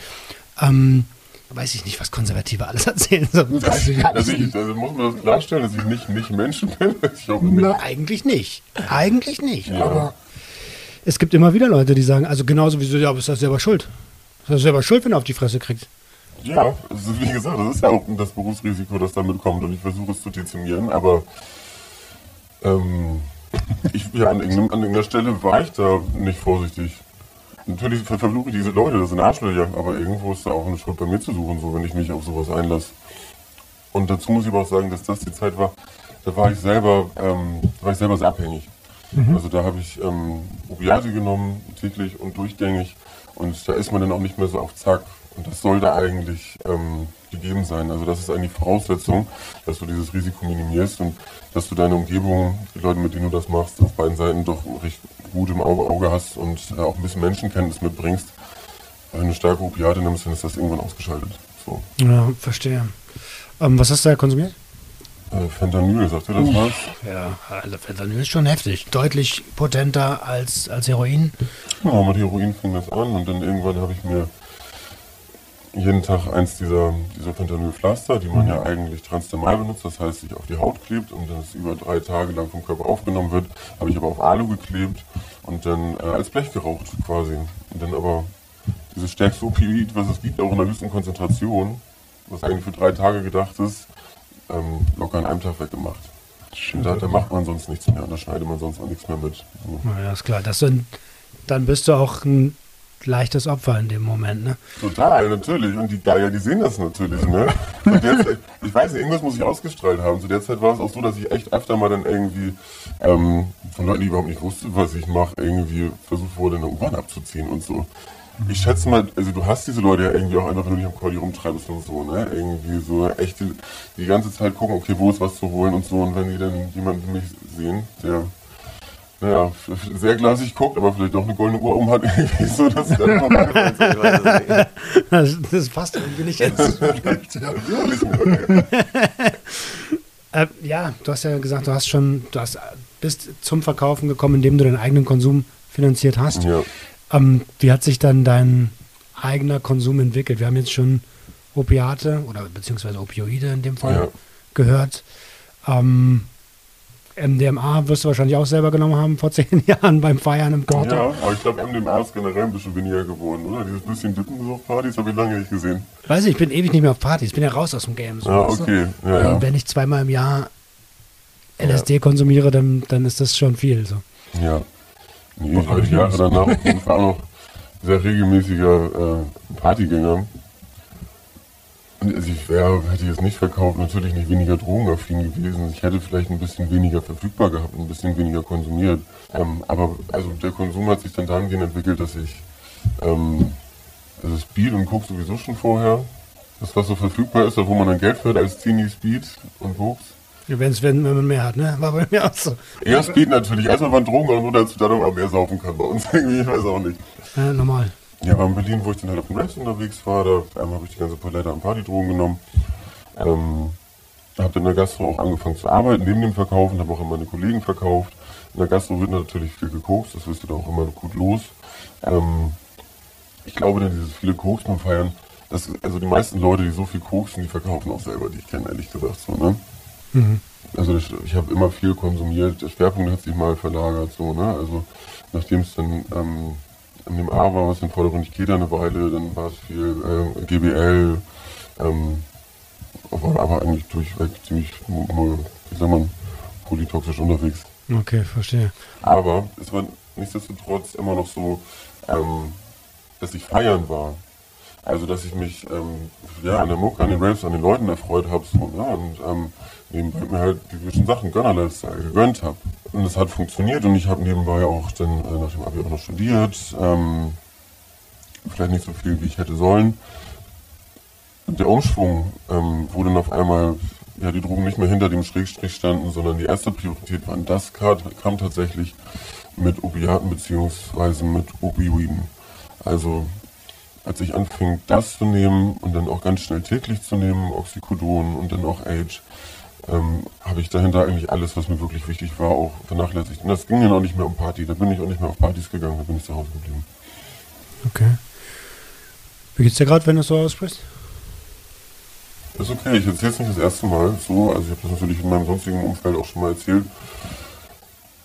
Ähm, weiß ich nicht, was Konservative alles [LAUGHS] erzählen sollen. Also, ich, also muss man das klarstellen, dass ich nicht, nicht Menschen bin. [LAUGHS] Ich hoffe nicht. Na, Eigentlich nicht. Eigentlich nicht. Ja. Aber es gibt immer wieder Leute, die sagen, also genauso wie so, ja, bist du selber schuld. Du bist selber schuld, wenn du auf die Fresse kriegst. Ja, also wie gesagt, das ist ja auch das Berufsrisiko, das damit kommt und ich versuche es zu dezimieren, aber ähm, ich, ja, an, irgendeinem, an irgendeiner Stelle war ich da nicht vorsichtig. Natürlich ver verfluche ich diese Leute, das sind Arschlöcher, aber irgendwo ist da auch eine Schuld bei mir zu suchen, so wenn ich mich auf sowas einlasse. Und dazu muss ich aber auch sagen, dass das die Zeit war, da war ich selber, ähm, da war ich selber sehr abhängig. Also da habe ich ähm, Opiate genommen, täglich und durchgängig. Und da ist man dann auch nicht mehr so auf Zack. Und das sollte eigentlich ähm, gegeben sein. Also das ist eigentlich Voraussetzung, dass du dieses Risiko minimierst und dass du deine Umgebung, die Leute, mit denen du das machst, auf beiden Seiten doch recht gut im Auge hast und äh, auch ein bisschen Menschenkenntnis mitbringst. Wenn du starke Opiate nimmst, dann ist das irgendwann ausgeschaltet. So. Ja, verstehe. Ähm, was hast du da konsumiert? Äh, Fentanyl, sagt ihr das was? Ja, also Fentanyl ist schon heftig. Deutlich potenter als, als Heroin. Genau, mit Heroin fing das an und dann irgendwann habe ich mir jeden Tag eins dieser, dieser Fentanylpflaster, die man ja eigentlich transdermal benutzt, das heißt sich auf die Haut klebt und dann es über drei Tage lang vom Körper aufgenommen wird, habe ich aber auf Alu geklebt und dann äh, als Blech geraucht quasi. Und dann aber dieses stärkste Opioid, was es gibt, auch in der höchsten Konzentration, was eigentlich für drei Tage gedacht ist, ähm, locker an einem Tag weggemacht. Und da, da macht man sonst nichts mehr, da schneidet man sonst auch nichts mehr mit. Na ja, ist klar. Das sind, dann bist du auch ein leichtes Opfer in dem Moment, ne? Total, natürlich. Und die Geier, die sehen das natürlich, ne? Und jetzt, ich weiß nicht, irgendwas muss ich ausgestrahlt haben. Zu der Zeit war es auch so, dass ich echt öfter mal dann irgendwie ähm, von Leuten, die überhaupt nicht wussten, was ich mache, irgendwie versucht wurde, eine U-Bahn abzuziehen und so. Ich schätze mal, also du hast diese Leute ja irgendwie auch einfach, wenn du dich am Colli rumtreibst und so, ne? Irgendwie so echt die, die ganze Zeit gucken, okay, wo ist was zu holen und so. Und wenn die dann jemanden mich sehen, der naja, sehr glasig guckt, aber vielleicht doch eine goldene Uhr um hat, [LAUGHS] so, dass sie dann mal Das, das passt irgendwie nicht jetzt. [LAUGHS] [LAUGHS] äh, ja, du hast ja gesagt, du hast schon, du hast, bist zum Verkaufen gekommen, indem du deinen eigenen Konsum finanziert hast. Ja. Ähm, wie hat sich dann dein eigener Konsum entwickelt? Wir haben jetzt schon Opiate oder beziehungsweise Opioide in dem Fall Ja. gehört. Ähm, MDMA wirst du wahrscheinlich auch selber genommen haben vor [LAUGHS] zehn Jahren beim Feiern im Korto. Ja, aber ich glaube, MDMA ist generell ein bisschen weniger geworden, oder? Dieses bisschen Dippen so auf Partys habe ich lange nicht gesehen. Weiß ich, ich bin ewig nicht mehr auf Partys, ich bin ja raus aus dem Game. So, Ja, du? okay. Ja, ja. Und wenn ich zweimal im Jahr LSD konsumiere, dann, dann ist das schon viel. So. Ja. Nee, ich war die Jahre danach auf jeden Fall auch noch sehr regelmäßiger äh, Partygänger. Also ich wäre, hätte ich es nicht verkauft, natürlich nicht weniger drogenaffin gewesen. Ich hätte vielleicht ein bisschen weniger verfügbar gehabt, ein bisschen weniger konsumiert. Ähm, aber also der Konsum hat sich dann dahingehend entwickelt, dass ich ähm, also Speed und Koks sowieso schon vorher. Das, was so verfügbar ist, wo man dann Geld führt als Teenie Speed und Koks. Wenn's, wenn, wenn man mehr hat, ne? [LAUGHS] War bei mir auch so. Eher Speed natürlich. Erstmal waren Drogen und nur dazu da, dass man mehr saufen kann bei uns. [LAUGHS] Ich weiß auch nicht. Ja, normal. Ja, aber in Berlin, wo ich dann halt auf dem Rest unterwegs war, da einmal habe ich die ganze Palette an Partydrogen genommen. Ähm, habe dann in der Gastro auch angefangen zu arbeiten, neben dem Verkaufen, habe auch an meine Kollegen verkauft. In der Gastro wird natürlich viel gekokst, das wirst du da auch immer gut los. Ähm, ich glaube, dann dieses viele Koks beim Feiern, das, also die meisten Leute, die so viel koksen, die verkaufen auch selber, die ich kenne, ehrlich gesagt so, ne? Also das, ich habe immer viel konsumiert, der Schwerpunkt hat sich mal verlagert, so, ne? Also nachdem es dann ähm, in dem A war, was in vordergründig geht eine Weile, dann war es viel äh, GBL, ähm, war aber eigentlich durchweg ziemlich, wie sagt man, polytoxisch unterwegs. Okay, verstehe. Aber es war nichtsdestotrotz immer noch so, ähm, dass ich feiern war. Also, dass ich mich ähm, ja, an der Mucke, an den Raves, an den Leuten erfreut habe so, ja, und ähm, nebenbei mir halt die gewissen Sachen Gönner-Lifestyle gegönnt habe. Und das hat funktioniert und ich habe nebenbei auch dann äh, nach dem Abi auch noch studiert. Ähm, vielleicht nicht so viel, wie ich hätte sollen. Der Umschwung, ähm, wo dann auf einmal ja, die Drogen nicht mehr hinter dem Schrägstrich standen, sondern die erste Priorität waren, das kam, tatsächlich mit Opiaten beziehungsweise mit Opioiden. Also als ich anfing, das zu nehmen und dann auch ganz schnell täglich zu nehmen, Oxycodon und dann auch Age, ähm, habe ich dahinter eigentlich alles, was mir wirklich wichtig war, auch vernachlässigt. Und das ging dann auch nicht mehr um Party, da bin ich auch nicht mehr auf Partys gegangen, da bin ich zu Hause geblieben. Okay. Wie geht's dir gerade, wenn du es so aussprichst? Ist okay, ich erzähle es nicht das erste Mal so, also ich habe das natürlich in meinem sonstigen Umfeld auch schon mal erzählt.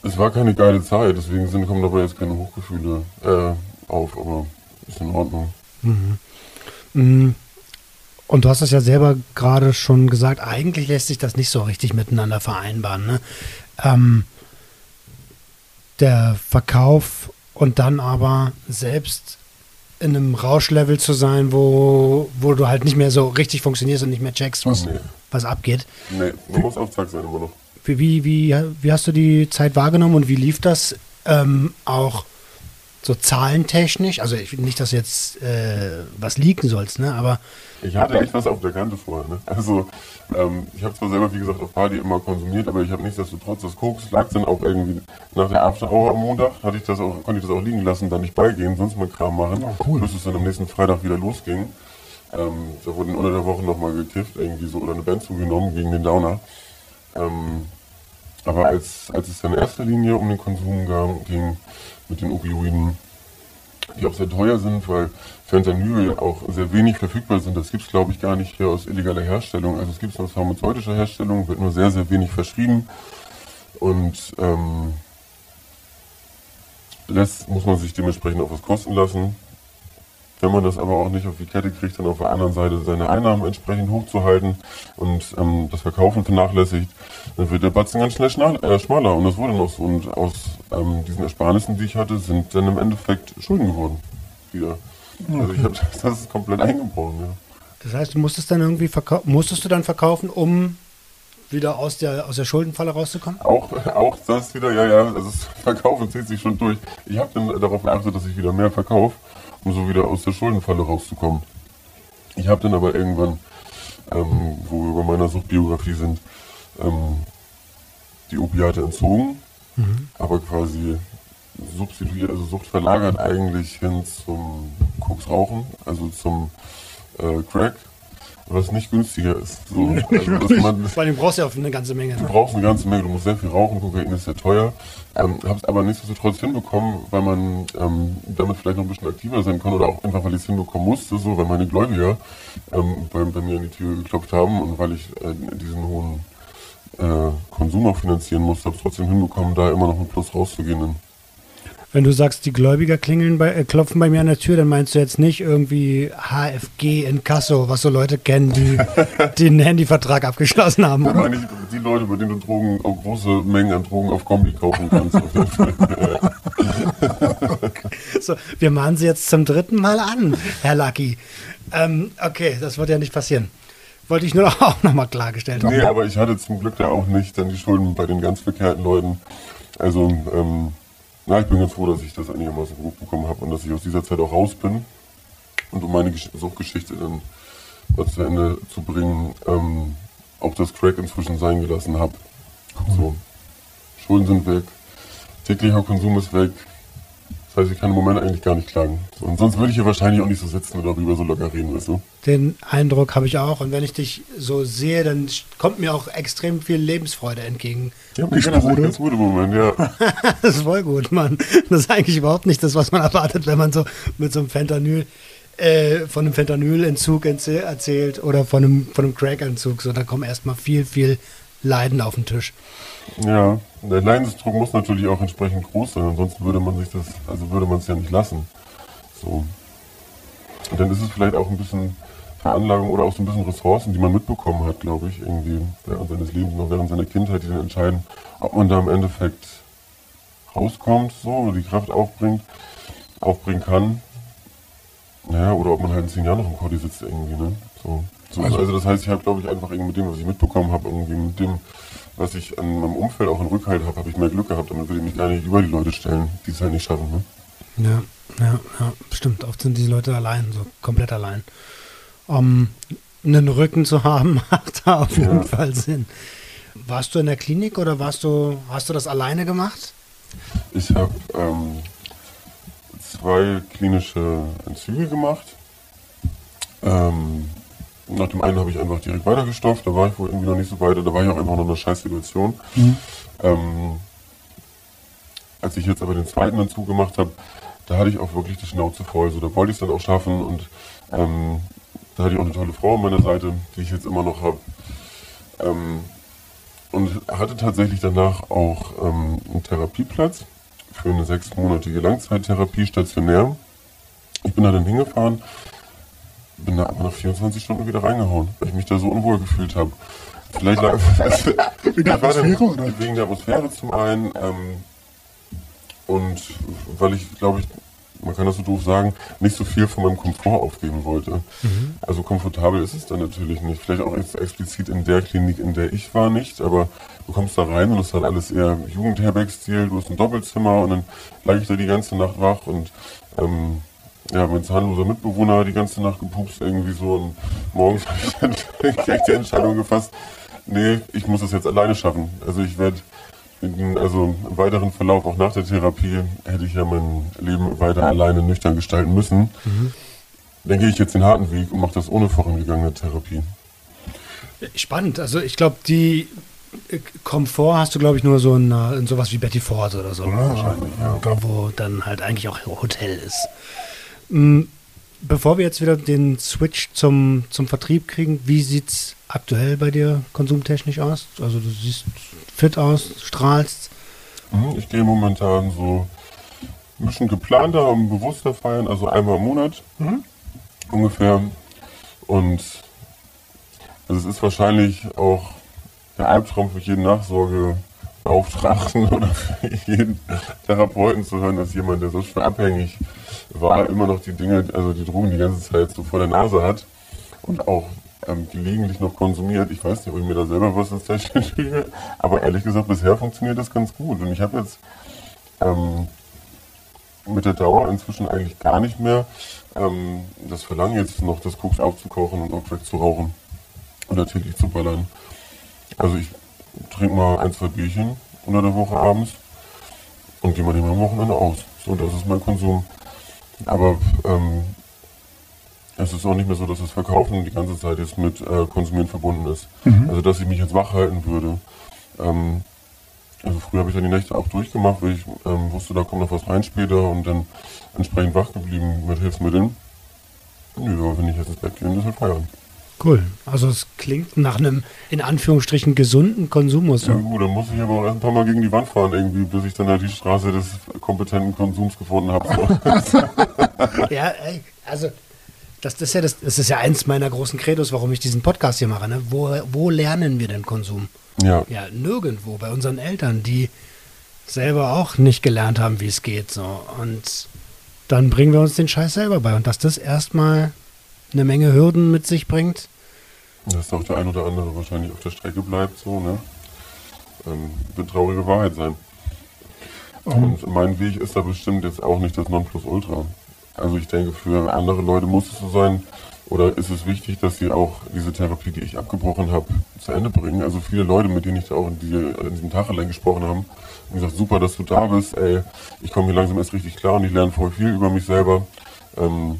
Es war keine geile Zeit, deswegen sind, kommen dabei jetzt keine Hochgefühle äh, auf, aber ist in Ordnung. Mm. Und du hast es ja selber gerade schon gesagt, eigentlich lässt sich das nicht so richtig miteinander vereinbaren. Ne? Ähm, der Verkauf und dann aber selbst in einem Rauschlevel zu sein, wo, wo du halt nicht mehr so richtig funktionierst und nicht mehr checkst, was, Nee. was abgeht. Nee, man muss auf Zack sein immer noch. Wie, wie, wie, wie hast du die Zeit wahrgenommen und wie lief das ähm, auch so zahlentechnisch? Also ich, nicht, dass du jetzt äh, was leaken sollst, ne? Aber Ich hatte echt was auf der Kante vorher. Ne? Also ähm, ich habe zwar selber, wie gesagt, auf Party immer konsumiert, aber ich habe nichtsdestotrotz das Koks lag dann auch irgendwie nach der After Hour am Montag, hatte ich das auch, konnte ich das auch liegen lassen, dann nicht beigehen, sonst mal Kram machen, Oh, cool. bis es dann am nächsten Freitag wieder losging. Ähm, da wurden unter der Woche nochmal gekifft, irgendwie so, oder eine Band zugenommen gegen den Downer. Ähm, aber als, als es dann in erster Linie um den Konsum ging, ging mit den Opioiden, die auch sehr teuer sind, weil Fentanyl auch sehr wenig verfügbar sind. Das gibt es, glaube ich, gar nicht hier aus illegaler Herstellung. Also es gibt es aus pharmazeutischer Herstellung, wird nur sehr, sehr wenig verschrieben. Und ähm, das muss man sich dementsprechend auch was kosten lassen. Wenn man das aber auch nicht auf die Kette kriegt, dann auf der anderen Seite seine Einnahmen entsprechend hochzuhalten und ähm, das Verkaufen vernachlässigt, dann wird der Batzen ganz schnell schnall, äh, schmaler. Und das wurde noch so. Und aus ähm, diesen Ersparnissen, die ich hatte, sind dann im Endeffekt Schulden geworden. Wieder. Also ich habe das ist komplett eingebrochen, ja. das heißt, du musstest dann irgendwie musstest du dann verkaufen, um wieder aus der, aus der Schuldenfalle rauszukommen? Auch, auch das wieder, ja, ja, also das [LAUGHS] Verkaufen zieht sich schon durch. Ich habe dann darauf geachtet, dass ich wieder mehr verkaufe, um so wieder aus der Schuldenfalle rauszukommen. Ich habe dann aber irgendwann, ähm, wo wir bei meiner Suchtbiografie sind, ähm, die Opiate entzogen, aber quasi substituiert, also Sucht verlagert eigentlich hin zum Koksrauchen, also zum äh, Crack, was nicht günstiger ist. So, [LAUGHS] also, man, Vor allem brauchst du ja auch eine ganze Menge. Du brauchst eine ganze Menge, du musst sehr viel rauchen, Kokain ist sehr teuer. Ähm, hab's aber nichtsdestotrotz hinbekommen, weil man ähm, damit vielleicht noch ein bisschen aktiver sein kann oder auch einfach, weil ich es hinbekommen musste, so, weil meine Gläubiger ähm, bei, bei mir an die Tür geklopft haben und weil ich äh, diesen hohen äh, Konsum auch finanzieren musste, habe es trotzdem hinbekommen, da immer noch ein Plus rauszugehen. Dann. Wenn du sagst, die Gläubiger klingeln bei, äh, klopfen bei mir an der Tür, dann meinst du jetzt nicht irgendwie HFG in Kasso, was so Leute kennen, die [LAUGHS] den Handyvertrag abgeschlossen haben, Da oder? meine ich die Leute, bei denen du Drogen, auch große Mengen an Drogen auf Kombi kaufen kannst. [LAUGHS] So, wir mahnen sie jetzt zum dritten Mal an, Herr Lucky. Ähm, okay, das wird ja nicht passieren. Wollte ich nur [LAUGHS] auch nochmal klargestellt haben. Nee, aber ich hatte zum Glück da auch nicht dann die Schulden bei den ganz verkehrten Leuten. Also, ähm, na, ich bin ganz froh, dass ich das einigermaßen gut bekommen habe und dass ich aus dieser Zeit auch raus bin. Und um meine Gesch- Suchtgeschichte dann mal zu Ende zu bringen, ähm, auch das Crack inzwischen sein gelassen habe. So, Schulden sind weg, täglicher Konsum ist weg. Das heißt, ich kann im Moment eigentlich gar nicht klagen. Und sonst würde ich hier wahrscheinlich auch nicht so sitzen oder darüber so locker reden, weißt du? Den Eindruck habe ich auch. Und wenn ich dich so sehe, dann kommt mir auch extrem viel Lebensfreude entgegen. Ja, ich das echt ganz gut im Moment, ja. [LAUGHS] Das ist voll gut, Mann. Das ist eigentlich überhaupt nicht das, was man erwartet, wenn man so mit so einem Fentanyl, äh, von einem Fentanylentzug erzäh- erzählt oder von einem, von einem Crack-Entzug. So, da kommen erstmal viel, viel Leiden auf den Tisch. Ja, der Leidensdruck muss natürlich auch entsprechend groß sein, ansonsten würde man sich das, also würde man es ja nicht lassen. So. Und dann ist es vielleicht auch ein bisschen Veranlagung oder auch so ein bisschen Ressourcen, die man mitbekommen hat, glaube ich, irgendwie während seines Lebens, noch während seiner Kindheit, die dann entscheiden, ob man da im Endeffekt rauskommt, so, oder die Kraft aufbringt, aufbringen kann. Naja, oder ob man halt in zehn Jahren noch im Cordy sitzt irgendwie, ne? So. so also, Also- das heißt, ich habe, glaube ich, einfach irgendwie mit dem, was ich mitbekommen habe, irgendwie mit dem, was ich an meinem Umfeld auch in Rückhalt habe, habe ich mehr Glück gehabt. Damit würde ich mich gar nicht über die Leute stellen, die es halt nicht schaffen, ne? Ja, ja, ja, stimmt. Oft sind diese Leute allein, so komplett allein. Um einen Rücken zu haben, [LAUGHS] macht da auf jeden Ja. Fall Sinn. Warst du in der Klinik oder warst du, hast du das alleine gemacht? Ich habe ähm, zwei klinische Entzüge gemacht. Ähm, nach dem einen habe ich einfach direkt weitergestopft, da war ich wohl irgendwie noch nicht so weiter, da war ich auch einfach noch in einer scheiß Situation. Ähm, als ich jetzt aber den zweiten Entzug gemacht habe, da hatte ich auch wirklich die Schnauze voll. So, da wollte ich es dann auch schaffen und ähm, da hatte ich auch eine tolle Frau an meiner Seite, die ich jetzt immer noch habe. Ähm, und hatte tatsächlich danach auch ähm, einen Therapieplatz für eine sechsmonatige Langzeittherapie stationär. Ich bin da dann hingefahren, bin da nach 24 Stunden wieder reingehauen, weil ich mich da so unwohl gefühlt habe. Vielleicht lag [LAUGHS] Wegen der [LAUGHS] Atmosphäre, oder? Wegen der Atmosphäre zum einen ähm, und weil ich, glaube ich, man kann das so doof sagen, nicht so viel von meinem Komfort aufgeben wollte. Also komfortabel ist es dann natürlich nicht. Vielleicht auch ex explizit in der Klinik, in der ich war, nicht, aber du kommst da rein und es hat alles eher Jugendherbergstil, du hast ein Doppelzimmer und dann lag ich da die ganze Nacht wach und ähm, ja, mein zahnloser Mitbewohner die ganze Nacht gepupst irgendwie so und morgens [LAUGHS] habe ich dann gleich die Entscheidung gefasst, nee, ich muss das jetzt alleine schaffen. Also ich werde also im weiteren Verlauf, auch nach der Therapie, hätte ich ja mein Leben weiter alleine nüchtern gestalten müssen. Dann gehe ich jetzt den harten Weg und mache das ohne vorangegangene Therapie. Spannend. Also ich glaube, die äh, Komfort hast du, glaube ich, nur so in, äh, in sowas wie Betty Ford oder so. Wahrscheinlich, ja. Wo dann halt eigentlich auch Hotel ist. Mm, Bevor wir jetzt wieder den Switch zum, zum Vertrieb kriegen, wie sieht's aktuell bei dir konsumtechnisch aus? Also du siehst fit aus, strahlst. Mhm, Ich gehe momentan so ein bisschen geplanter und bewusster feiern, also einmal im Monat ungefähr. Und also es ist wahrscheinlich auch der Albtraum für jeden Nachsorgebeauftragten [LAUGHS] oder für jeden Therapeuten zu hören, dass jemand, der so schwer abhängig war, immer noch die Dinge, also die Drogen die ganze Zeit so vor der Nase hat und auch ähm, gelegentlich noch konsumiert. Ich weiß nicht, ob ich mir da selber was ins Täschchen lüge, aber ehrlich gesagt, bisher funktioniert das ganz gut. Und ich habe jetzt ähm, mit der Dauer inzwischen eigentlich gar nicht mehr ähm, das Verlangen jetzt noch das Koks aufzukochen und auch Crack zu rauchen oder täglich zu ballern. Also ich trinke mal ein, zwei Bierchen unter der Woche abends und gehe mal dem am Wochenende aus. So, das ist mein Konsum. Aber ähm, es ist auch nicht mehr so, dass das Verkaufen die ganze Zeit jetzt mit äh, Konsumieren verbunden ist. Also dass ich mich jetzt wach halten würde. Ähm, also früher habe ich dann die Nächte auch durchgemacht, weil ich ähm, wusste, da kommt noch was rein später und dann entsprechend wach geblieben mit Hilfsmitteln. Nö, aber wenn ich jetzt ins Bett gehe, ist halt Feierabend. Cool. Also es klingt nach einem in Anführungsstrichen gesunden Konsummuster. Ja gut, dann muss ich aber auch erst ein paar Mal gegen die Wand fahren irgendwie, bis ich dann halt die Straße des kompetenten Konsums gefunden habe. [LAUGHS] Ja, ey, also das, das, ist ja das, das ist ja eins meiner großen Credos, warum ich diesen Podcast hier mache. Ne? Wo, wo lernen wir denn Konsum? ja. Ja, nirgendwo. Bei unseren Eltern, die selber auch nicht gelernt haben, wie es geht. So. Und dann bringen wir uns den Scheiß selber bei. Und dass das erstmal eine Menge Hürden mit sich bringt. Dass auch der ein oder andere wahrscheinlich auf der Strecke bleibt, so, ne? Ähm, wird traurige Wahrheit sein. Und mein Weg ist da bestimmt jetzt auch nicht das Nonplusultra. Also ich denke, für andere Leute muss es so sein, oder ist es wichtig, dass sie auch diese Therapie, die ich abgebrochen habe, zu Ende bringen. Also viele Leute, mit denen ich da auch in, die, in diesem Tag allein gesprochen habe, haben gesagt, super, dass du da bist, ey, ich komme hier langsam erst richtig klar und ich lerne voll viel über mich selber. Ähm,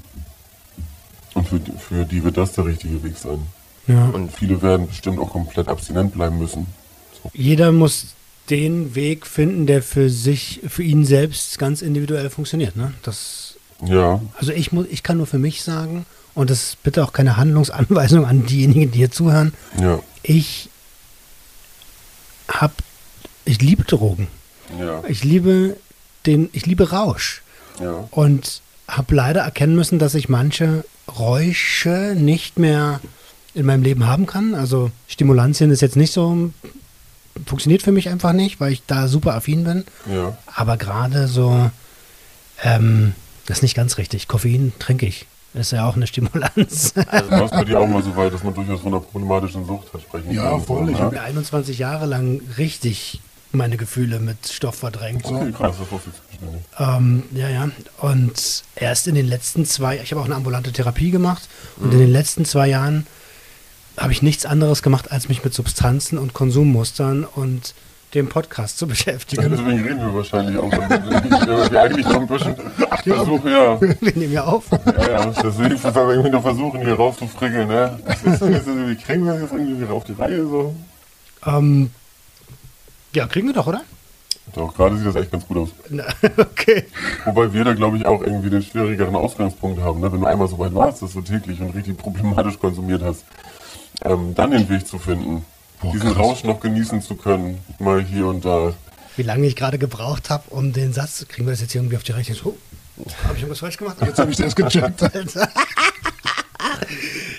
und für, die- für die wird das der richtige Weg sein. Ja. Und viele werden bestimmt auch komplett abstinent bleiben müssen. Jeder muss den Weg finden, der für sich, für ihn selbst ganz individuell funktioniert. Ne? Das, Ja, also ich, muss, ich kann nur für mich sagen, und das ist bitte auch keine Handlungsanweisung an diejenigen, die hier zuhören, ja, ich hab, ich liebe Drogen. ja, Ich liebe den, ich liebe Rausch. ja. Und habe leider erkennen müssen, dass ich manche Räusche nicht mehr in meinem Leben haben kann. Also Stimulantien ist jetzt nicht so, funktioniert für mich einfach nicht, weil ich da super affin bin. ja. Aber gerade so, ähm, das ist nicht ganz richtig. Koffein trinke ich. Ist ja auch eine Stimulanz. Also war es bei dir auch mal so weit, dass man durchaus von einer problematischen Sucht hat sprechen Ja, kann? voll, ich Ja? hab Ich habe 21 Jahre lang richtig meine Gefühle mit Stoff verdrängt. Okay, krass, das wusste ich. Ähm, ja, ja. Und erst in den letzten zwei, ich habe auch eine ambulante Therapie gemacht und in den letzten zwei Jahren habe ich nichts anderes gemacht, als mich mit Substanzen und Konsummustern und dem Podcast zu [LAUGHS] beschäftigen. deswegen reden wir wahrscheinlich auch. wir eigentlich noch ein bisschen versuchen, ja. Wir nehmen ja auf. Ja, ja, deswegen weil wir versuchen, hier rauszufrickeln, ne? Wie kriegen wir das jetzt irgendwie wieder auf die Reihe, so? Ähm, ja, kriegen wir doch, oder? Doch, gerade sieht das echt ganz gut aus. Na, [LAUGHS] okay. Wobei wir da, glaube ich, auch irgendwie den schwierigeren Ausgangspunkt haben, ne? Wenn du einmal so weit warst, dass du täglich und richtig problematisch konsumiert hast, ähm, dann den Weg zu finden, Boah, diesen krass. Rausch noch genießen zu können, mal hier und da. Wie lange ich gerade gebraucht habe, um den Satz, kriegen wir das jetzt hier irgendwie auf die Rechnung? Oh, habe ich irgendwas falsch gemacht? Jetzt habe ich das gecheckt. [LAUGHS]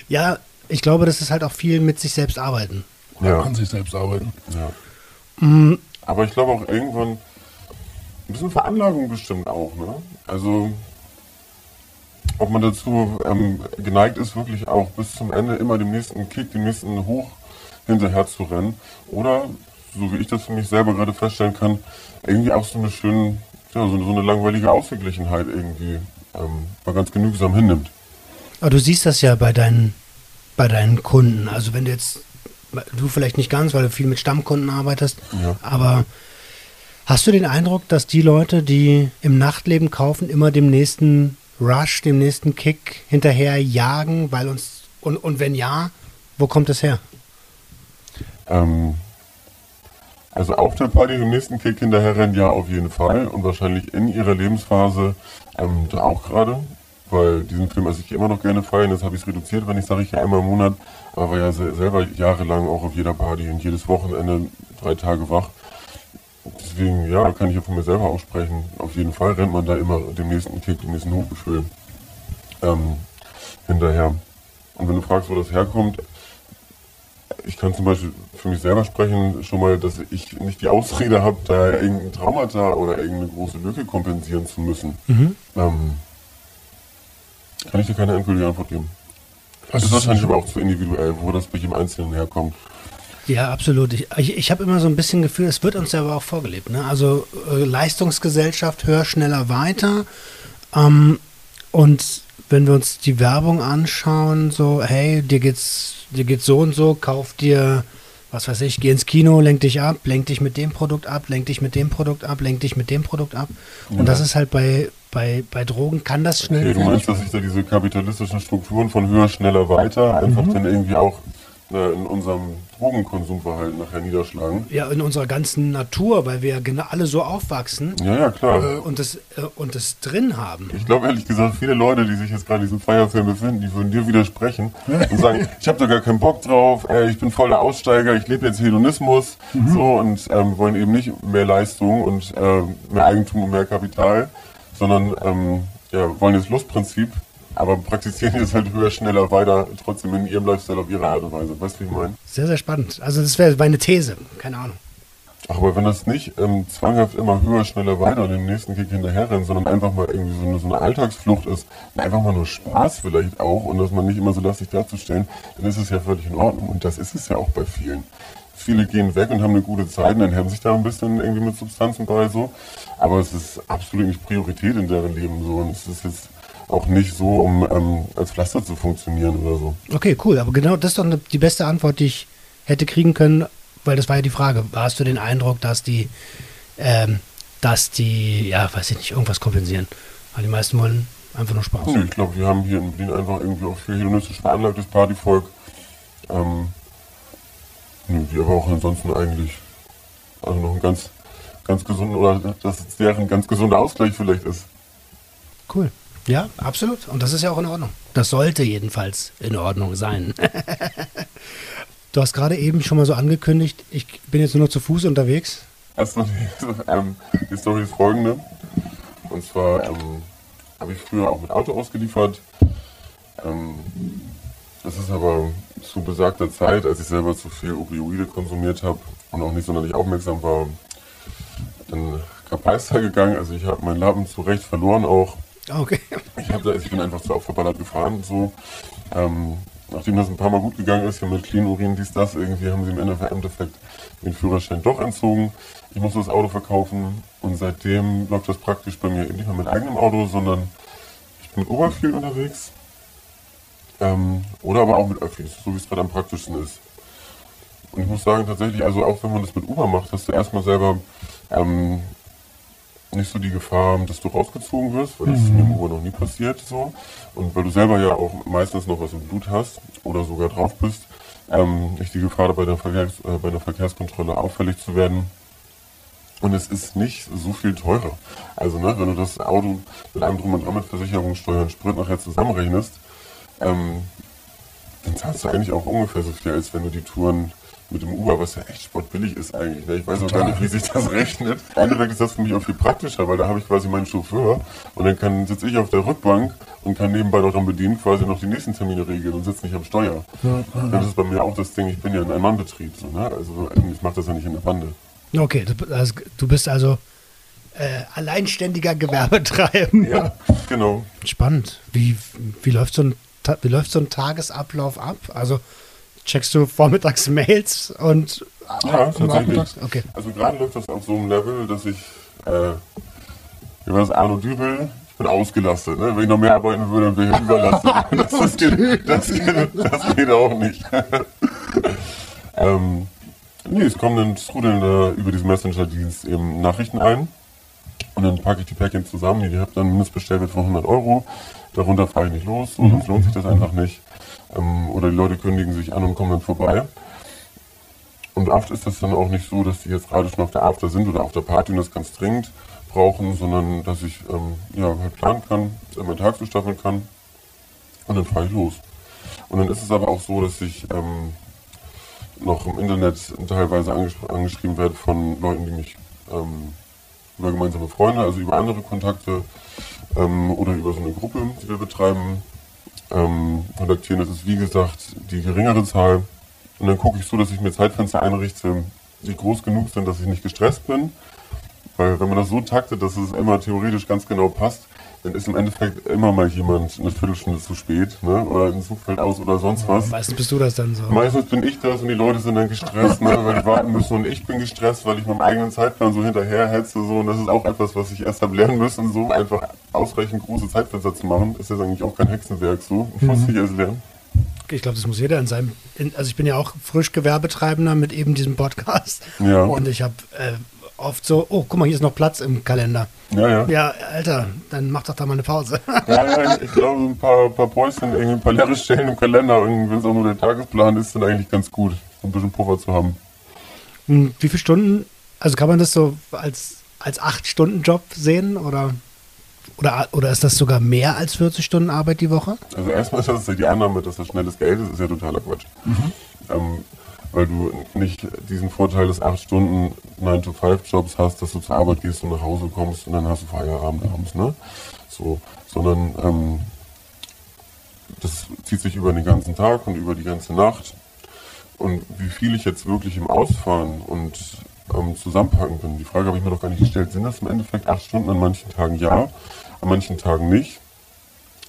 Ja, ich glaube, das ist halt auch viel mit sich selbst arbeiten. Ja. An sich selbst arbeiten. Ja. Mhm. Aber ich glaube auch irgendwann ein bisschen Veranlagung bestimmt auch, ne? Also ob man dazu ähm, geneigt ist, wirklich auch bis zum Ende immer dem nächsten Kick, dem nächsten Hoch hinterher zu rennen. Oder, so wie ich das für mich selber gerade feststellen kann, irgendwie auch so eine schöne, ja, so, so eine langweilige Ausgeglichenheit irgendwie ähm, mal ganz genügsam hinnimmt. Aber du siehst das ja bei deinen, bei deinen Kunden. Also wenn du jetzt, du vielleicht nicht ganz, weil du viel mit Stammkunden arbeitest, Ja. aber hast du den Eindruck, dass die Leute, die im Nachtleben kaufen, immer dem nächsten Rush, dem nächsten Kick hinterher jagen, weil uns, und, und wenn ja, wo kommt es her? Ähm, also auf der Party dem nächsten Kick hinterher rennen, ja, auf jeden Fall. Und wahrscheinlich in ihrer Lebensphase ähm, auch gerade. Weil diesen Film esse ich immer noch gerne feiern. Das habe ich reduziert, wenn ich sage, ich ja einmal im Monat. War ja se- selber jahrelang auch auf jeder Party und jedes Wochenende drei Tage wach. Deswegen, ja, kann ich ja von mir selber aussprechen. Auf jeden Fall rennt man da immer dem nächsten Kick, dem nächsten Hochgefühl ähm, hinterher. Und wenn du fragst, wo das herkommt, ich kann zum Beispiel für mich selber sprechen, schon mal, dass ich nicht die Ausrede habe, da irgendein Traumata oder irgendeine große Lücke kompensieren zu müssen. Ähm, kann ich dir keine endgültige Antwort geben. Das ist wahrscheinlich aber auch zu individuell, wo das bei jedem Einzelnen herkommt. Ja, absolut. Ich, ich, ich habe immer so ein bisschen Gefühl, es wird uns ja aber auch vorgelebt. Ne? Also äh, Leistungsgesellschaft, höher, schneller, weiter. Ähm, und wenn wir uns die Werbung anschauen, so, hey, dir geht's, dir geht's so und so, kauf dir, was weiß ich, geh ins Kino, lenk dich ab, lenk dich mit dem Produkt ab, lenk dich mit dem Produkt ab, lenk dich mit dem Produkt ab. Und das ist halt bei, bei, bei Drogen kann das schnell Okay, du meinst, dass sich da diese kapitalistischen Strukturen von höher, schneller, weiter einfach dann irgendwie auch in unserem Drogenkonsumverhalten nachher niederschlagen? Ja, in unserer ganzen Natur, weil wir ja genau alle so aufwachsen Ja, ja, klar. äh, und das, äh, und das drin haben. Ich glaube ehrlich gesagt, viele Leute, die sich jetzt gerade in diesem Feierfilm befinden, die würden dir widersprechen und sagen, [LAUGHS] ich habe da gar keinen Bock drauf, äh, ich bin voller Aussteiger, ich lebe jetzt Hedonismus so und ähm, wollen eben nicht mehr Leistung und äh, mehr Eigentum und mehr Kapital, sondern ähm, ja, wollen das Lustprinzip, aber praktizieren jetzt halt höher, schneller, weiter, trotzdem in ihrem Lifestyle auf ihre Art und Weise. Weißt du, wie ich meine? Sehr, sehr spannend. Also das wäre meine These. Keine Ahnung. Ach, aber wenn das nicht ähm, zwanghaft immer höher, schneller, weiter und dem nächsten Kick hinterherrennt, sondern einfach mal irgendwie so eine, so eine Alltagsflucht ist, einfach mal nur Spaß vielleicht auch und dass man nicht immer so lastig darzustellen, dann ist es ja völlig in Ordnung. Und das ist es ja auch bei vielen. Viele gehen weg und haben eine gute Zeit und ernähren sich da ein bisschen irgendwie mit Substanzen bei so. Aber es ist absolut nicht Priorität in deren Leben so. Und es ist jetzt auch nicht so, um ähm, als Pflaster zu funktionieren oder so. Okay, cool. Aber genau das ist doch die beste Antwort, die ich hätte kriegen können, weil das war ja die Frage. Hast du den Eindruck, dass die, ähm, dass die, ja, weiß ich nicht, irgendwas kompensieren? Weil die meisten wollen einfach nur Spaß. Nö, ich glaube, wir haben hier in Berlin einfach irgendwie auch viel hedonistisch veranlagtes Partyvolk. Ähm, nö, die aber auch ansonsten eigentlich also noch ein ganz, ganz gesunden oder dass es deren ganz gesunder Ausgleich vielleicht ist. Cool. Ja, absolut. Und das ist ja auch in Ordnung. Das sollte jedenfalls in Ordnung sein. [LAUGHS] du hast gerade eben schon mal so angekündigt, ich bin jetzt nur noch zu Fuß unterwegs. Erstmal die, [LAUGHS] ähm, die Story ist folgende. Und zwar ähm, habe ich früher auch mit Auto ausgeliefert. Ähm, das ist aber zu besagter Zeit, als ich selber zu viel Opioide konsumiert habe und auch nicht sonderlich aufmerksam war, dann Kapeister gegangen. Also ich habe meinen Lappen zu Recht verloren auch. Okay. Ich, da, ich bin einfach zu oft verballert gefahren. So. Ähm, nachdem das ein paar Mal gut gegangen ist, ja mit Clean Urin, dies, das, irgendwie haben sie im Endeffekt, den Führerschein doch entzogen. Ich musste das Auto verkaufen und seitdem läuft das praktisch bei mir nicht mehr mit eigenem Auto, sondern ich bin mit Oberfield unterwegs. Ähm, oder aber auch mit Öffis, so wie es gerade am praktischsten ist. Und ich muss sagen, tatsächlich, also auch wenn man das mit Uber macht, hast du erstmal selber ähm, nicht so die Gefahr, dass du rausgezogen wirst, weil das ist mir im Uber noch nie passiert so. Und weil du selber ja auch meistens noch was im Blut hast oder sogar drauf bist, ähm, nicht die Gefahr bei der, Verkehrs äh, bei der Verkehrskontrolle auffällig zu werden. Und es ist nicht so viel teurer. Also, ne, wenn du das Auto mit allem drum und dran mit Versicherung, Steuern, Sprit nachher zusammenrechnest, ähm, dann zahlst du eigentlich auch ungefähr so viel, als wenn du die Touren mit dem Uber, was ja echt sportbillig ist eigentlich. Ne? Ich weiß auch gar nicht, wie sich das [LAUGHS] rechnet. Endeffekt ist das für mich auch viel praktischer, weil da habe ich quasi meinen Chauffeur und dann kann sitze ich auf der Rückbank und kann nebenbei noch dran bedienen, quasi noch die nächsten Termine regeln und sitze nicht am Steuer. Das ist bei mir auch das Ding, ich bin ja in einem Mannbetrieb. So, ne? Also ich mache das ja nicht in der Bande. Okay, du, also, du bist also äh, alleinständiger Gewerbe treiben. Ja, genau. Spannend. Wie, wie, läuft so ein, wie läuft so ein Tagesablauf ab? Also checkst du vormittags [LAUGHS] Mails und Ja, tatsächlich. Okay. Also gerade läuft das auf so einem Level, dass ich, äh, war das, Arno Dübel, ich bin ausgelastet. Ne? Wenn ich noch mehr arbeiten würde, dann wäre ich überlastet. [LAUGHS] Das, das, geht, das, geht, das geht auch nicht. [LAUGHS] ähm, nee, es kommen dann trudeln da über diesen Messenger-Dienst eben Nachrichten ein. Und dann packe ich die Päckchen zusammen. Die habe dann einen Mindestbestellwert von 100 Euro. Darunter fahre ich nicht los, so, sonst lohnt sich das einfach nicht. Ähm, oder die Leute kündigen sich an und kommen dann vorbei. Und oft ist das dann auch nicht so, dass die jetzt gerade schon auf der After sind oder auf der Party und das ganz dringend brauchen, sondern dass ich ähm, ja, halt planen kann, äh, meinen Tag so staffeln kann und dann fahre ich los. Und dann ist es aber auch so, dass ich ähm, noch im Internet teilweise angesch angeschrieben werde von Leuten, die mich ähm, über gemeinsame Freunde, also über andere Kontakte ähm, oder über so eine Gruppe, die wir betreiben, ähm, kontaktieren. Das ist wie gesagt die geringere Zahl. Und dann gucke ich so, dass ich mir Zeitfenster einrichte, die groß genug sind, dass ich nicht gestresst bin. Weil wenn man das so taktet, dass es immer theoretisch ganz genau passt, dann ist im Endeffekt immer mal jemand eine Viertelstunde zu spät, ne? Oder ein Zug fällt aus oder sonst was. Meistens bist du das dann so. Meistens bin ich das und die Leute sind dann gestresst, ne, weil die warten müssen und ich bin gestresst, weil ich meinem eigenen Zeitplan so hinterherhetze so und das ist auch etwas, was ich erst habe lernen müssen, so einfach ausreichend große Zeitfenster zu machen. Ist jetzt eigentlich auch kein Hexenwerk so, muss ich erst lernen. Ich glaube, das muss jeder in seinem. In, also ich bin ja auch frisch Gewerbetreibender mit eben diesem Podcast. Ja. Und ich habe äh, oft so, oh, guck mal, hier ist noch Platz im Kalender. Ja, ja. Ja, Alter, dann mach doch da mal eine Pause. [LAUGHS] Ja, ja, ich glaube, ein paar, paar Päuschen, irgendwie ein paar leere Stellen im Kalender und wenn es auch nur der Tagesplan ist, dann eigentlich ganz gut, so ein bisschen Puffer zu haben. Hm, Wie viele Stunden, also kann man das so als, als 8-Stunden-Job sehen oder, oder, oder ist das sogar mehr als 40 Stunden Arbeit die Woche? Also erstmal ist das die Annahme, dass das schnelles Geld ist, ist ja totaler Quatsch. Ähm, weil du nicht diesen Vorteil des 8 Stunden 9-to-5-Jobs hast, dass du zur Arbeit gehst und nach Hause kommst und dann hast du Feierabend abends, ne? So, sondern ähm, das zieht sich über den ganzen Tag und über die ganze Nacht. Und wie viel ich jetzt wirklich im Ausfahren und ähm, zusammenpacken bin, die Frage habe ich mir doch gar nicht gestellt. Sind das im Endeffekt acht Stunden an manchen Tagen ja, an manchen Tagen nicht?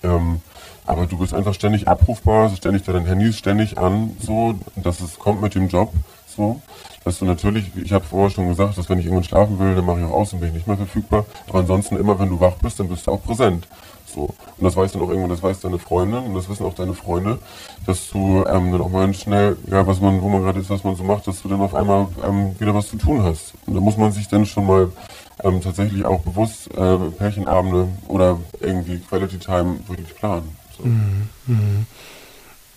Ähm, aber du bist einfach ständig abrufbar, ständig dein Handy ist ständig an, so, dass es kommt mit dem Job, so, dass du natürlich, ich habe vorher schon gesagt, dass wenn ich irgendwann schlafen will, dann mache ich auch aus und bin ich nicht mehr verfügbar. Aber ansonsten immer, wenn du wach bist, dann bist du auch präsent. So. Und das weißt dann auch irgendwann, das weiß deine Freundin und das wissen auch deine Freunde, dass du ähm, dann auch mal schnell, ja, was man, wo man gerade ist, was man so macht, dass du dann auf einmal ähm, wieder was zu tun hast. Und da muss man sich dann schon mal ähm, tatsächlich auch bewusst äh, Pärchenabende oder irgendwie Quality Time wirklich planen. So.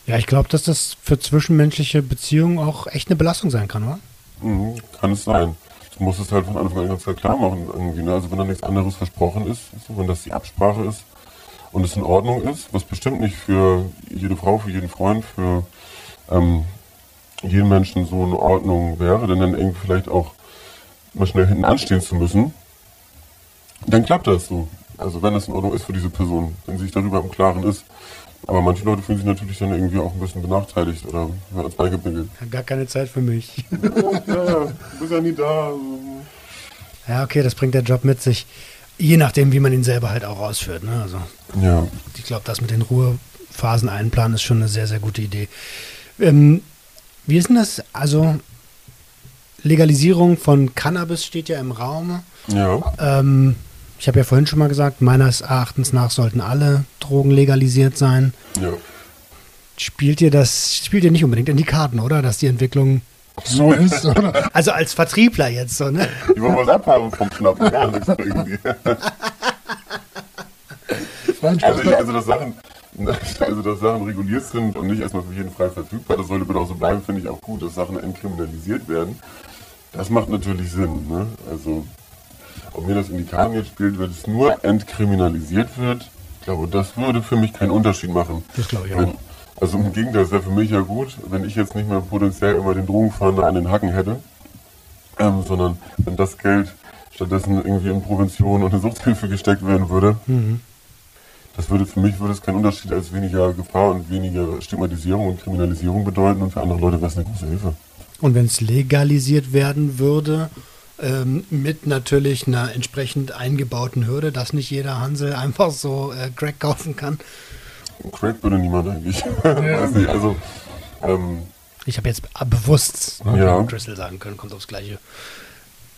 Ja, ich glaube, dass das für zwischenmenschliche Beziehungen auch echt eine Belastung sein kann, oder? Mhm, kann es sein. Du musst es halt von Anfang an ganz klar machen irgendwie. Ne? Also wenn da nichts anderes versprochen ist, so, wenn das die Absprache ist und es in Ordnung ist, was bestimmt nicht für jede Frau, für jeden Freund, für ähm, jeden Menschen so in Ordnung wäre, denn dann irgendwie vielleicht auch mal schnell hinten anstehen zu müssen, dann klappt das so. Also wenn das in Ordnung ist für diese Person, wenn sie sich darüber im Klaren ist. Aber manche Leute fühlen sich natürlich dann irgendwie auch ein bisschen benachteiligt oder werden als beigebimmelt. Gar keine Zeit für mich. [LAUGHS] ja, ja, du bist ja nie da. also. Ja, okay, das bringt der Job mit sich. Je nachdem, wie man ihn selber halt auch ausführt. Ne? Also Ja. ich glaube, das mit den Ruhephasen einplanen ist schon eine sehr, sehr gute Idee. Ähm, wie ist denn das? Also Legalisierung von Cannabis steht ja im Raum. Ja. Ähm, ich habe ja vorhin schon mal gesagt, meines Erachtens nach sollten alle Drogen legalisiert sein. Ja. Spielt ihr das, spielt ihr nicht unbedingt in die Karten, oder? Dass die Entwicklung, So ist, oder? [LAUGHS] also als Vertriebler jetzt so, ne? Die wollen was abhaben vom irgendwie. [LAUGHS] Nein, Spaß Also, ich, also, dass Sachen, also, dass Sachen reguliert sind und nicht erstmal für jeden frei verfügbar, das sollte bitte auch so bleiben, finde ich auch gut, dass Sachen entkriminalisiert werden. Das macht natürlich Sinn. Ne? Also, ob mir das in die Karten jetzt spielt, wenn es nur entkriminalisiert wird, ich glaube, das würde für mich keinen Unterschied machen. Das glaube ich auch. Wenn, also im Gegenteil, es wäre für mich ja gut, wenn ich jetzt nicht mehr potenziell immer den Drogenfahnder an den Hacken hätte, ähm, sondern wenn das Geld stattdessen irgendwie in Prävention und in Suchthilfe gesteckt werden würde. Das würde für mich würde es keinen Unterschied als weniger Gefahr und weniger Stigmatisierung und Kriminalisierung bedeuten und für andere Leute wäre es eine große Hilfe. Und wenn es legalisiert werden würde, ähm, mit natürlich einer entsprechend eingebauten Hürde, dass nicht jeder Hansel [LAUGHS] einfach so äh, Crack kaufen kann. Crack würde niemand eigentlich. [LAUGHS] Weiß nicht, also, ähm, Ich habe jetzt bewusst Ja. Crystal sagen können, kommt aufs Gleiche.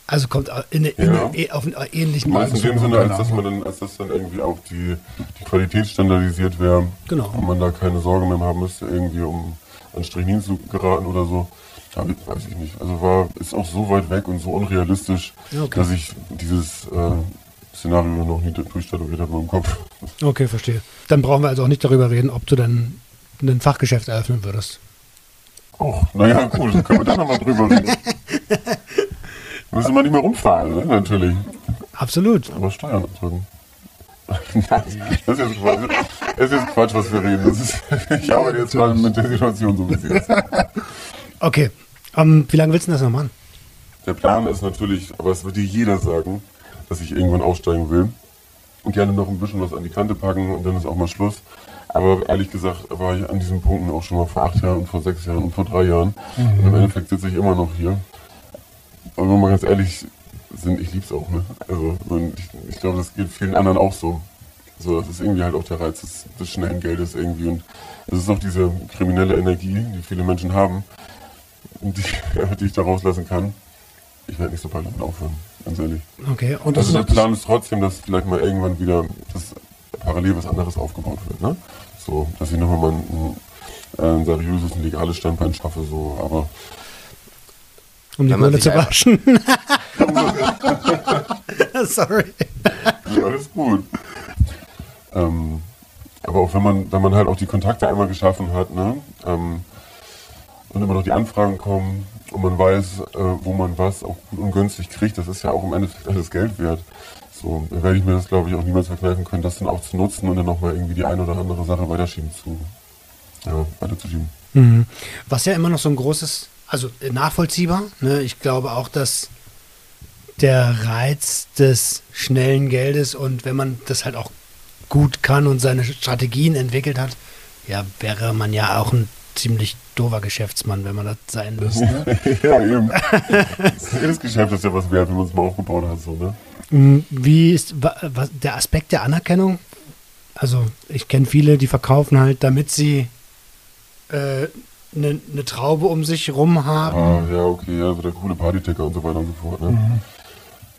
Also kommt in, in, Ja. in, auf einen ähnlichen meist in dem Sinne, als genau. dass man dann, als dass dann irgendwie auch die, die Qualität standardisiert wäre. Genau. Und man da keine Sorge mehr haben müsste, irgendwie um an Strichnin zu geraten oder so. Ja, weiß ich nicht. Also war, ist auch so weit weg und so unrealistisch, okay. dass ich dieses äh, Szenario noch nie durchstatuiert habe im Kopf. [LAUGHS] Okay, verstehe. Dann brauchen wir also auch nicht darüber reden, ob du dann ein Fachgeschäft eröffnen würdest. Och, naja, gut, dann können wir da nochmal drüber reden. [LAUGHS] Müssen wir nicht mehr rumfahren, ne? natürlich. Absolut. Aber Steuern abdrücken. [LAUGHS] das ist jetzt Quatsch. Das ist Quatsch, was wir reden. Ist, ich arbeite jetzt gerade mit der Situation so, wie sie ist. Okay. Ähm, wie lange willst du das noch machen? Der Plan ist natürlich, aber es wird dir jeder sagen, dass ich irgendwann aussteigen will. Und gerne noch ein bisschen was an die Kante packen und dann ist auch mal Schluss. Aber ehrlich gesagt war ich an diesen Punkten auch schon mal vor acht Jahren und vor sechs Jahren und vor drei Jahren. Und im Endeffekt sitze ich immer noch hier. Aber wenn wir mal ganz ehrlich sind, ich lieb's auch, ne? Also ich, ich glaube, das geht vielen anderen auch so. So, das ist irgendwie halt auch der Reiz des, des schnellen Geldes irgendwie. Und es ist auch diese kriminelle Energie, die viele Menschen haben, die, [LAUGHS] die ich da rauslassen kann. Ich werde nicht so bald damit aufhören, ganz ehrlich. Okay. Und das Also der Plan ist trotzdem, dass vielleicht mal irgendwann wieder das parallel was anderes aufgebaut wird, ne? So, dass ich nochmal mal ein, ein, ein seriöses, ein legales Standbein schaffe, so, aber um die sich zu waschen. [LAUGHS] [LAUGHS] Sorry. Ja, alles gut. Ähm, aber auch wenn man, wenn man halt auch die Kontakte einmal geschaffen hat, ne, ähm, und immer noch die Anfragen kommen und man weiß, äh, wo man was auch gut und günstig kriegt, das ist ja auch im Endeffekt alles Geld wert. So, dann werde ich mir das, glaube ich, auch niemals verkneifen können, das dann auch zu nutzen und dann nochmal irgendwie die eine oder andere Sache weiterschieben zu, ja, weiterzuschieben. Mhm. Was ja immer noch so ein großes, also äh, nachvollziehbar. Ne? Ich glaube auch, dass der Reiz des schnellen Geldes und wenn man das halt auch gut kann und seine Strategien entwickelt hat, ja, wäre man ja auch ein ziemlich doofer Geschäftsmann, wenn man das sein müsste. Ne? [LAUGHS] ja, eben. Jedes Geschäft ist ja was wert, wenn man es mal aufgebaut hat, so, ne? Mm, Wie ist wa- was, der Aspekt der Anerkennung? Also ich kenne viele, die verkaufen halt, damit sie eine ne ne Traube um sich rum haben. Ah, ja, okay, ja, so der coole Partyticker und so weiter und so fort, ne?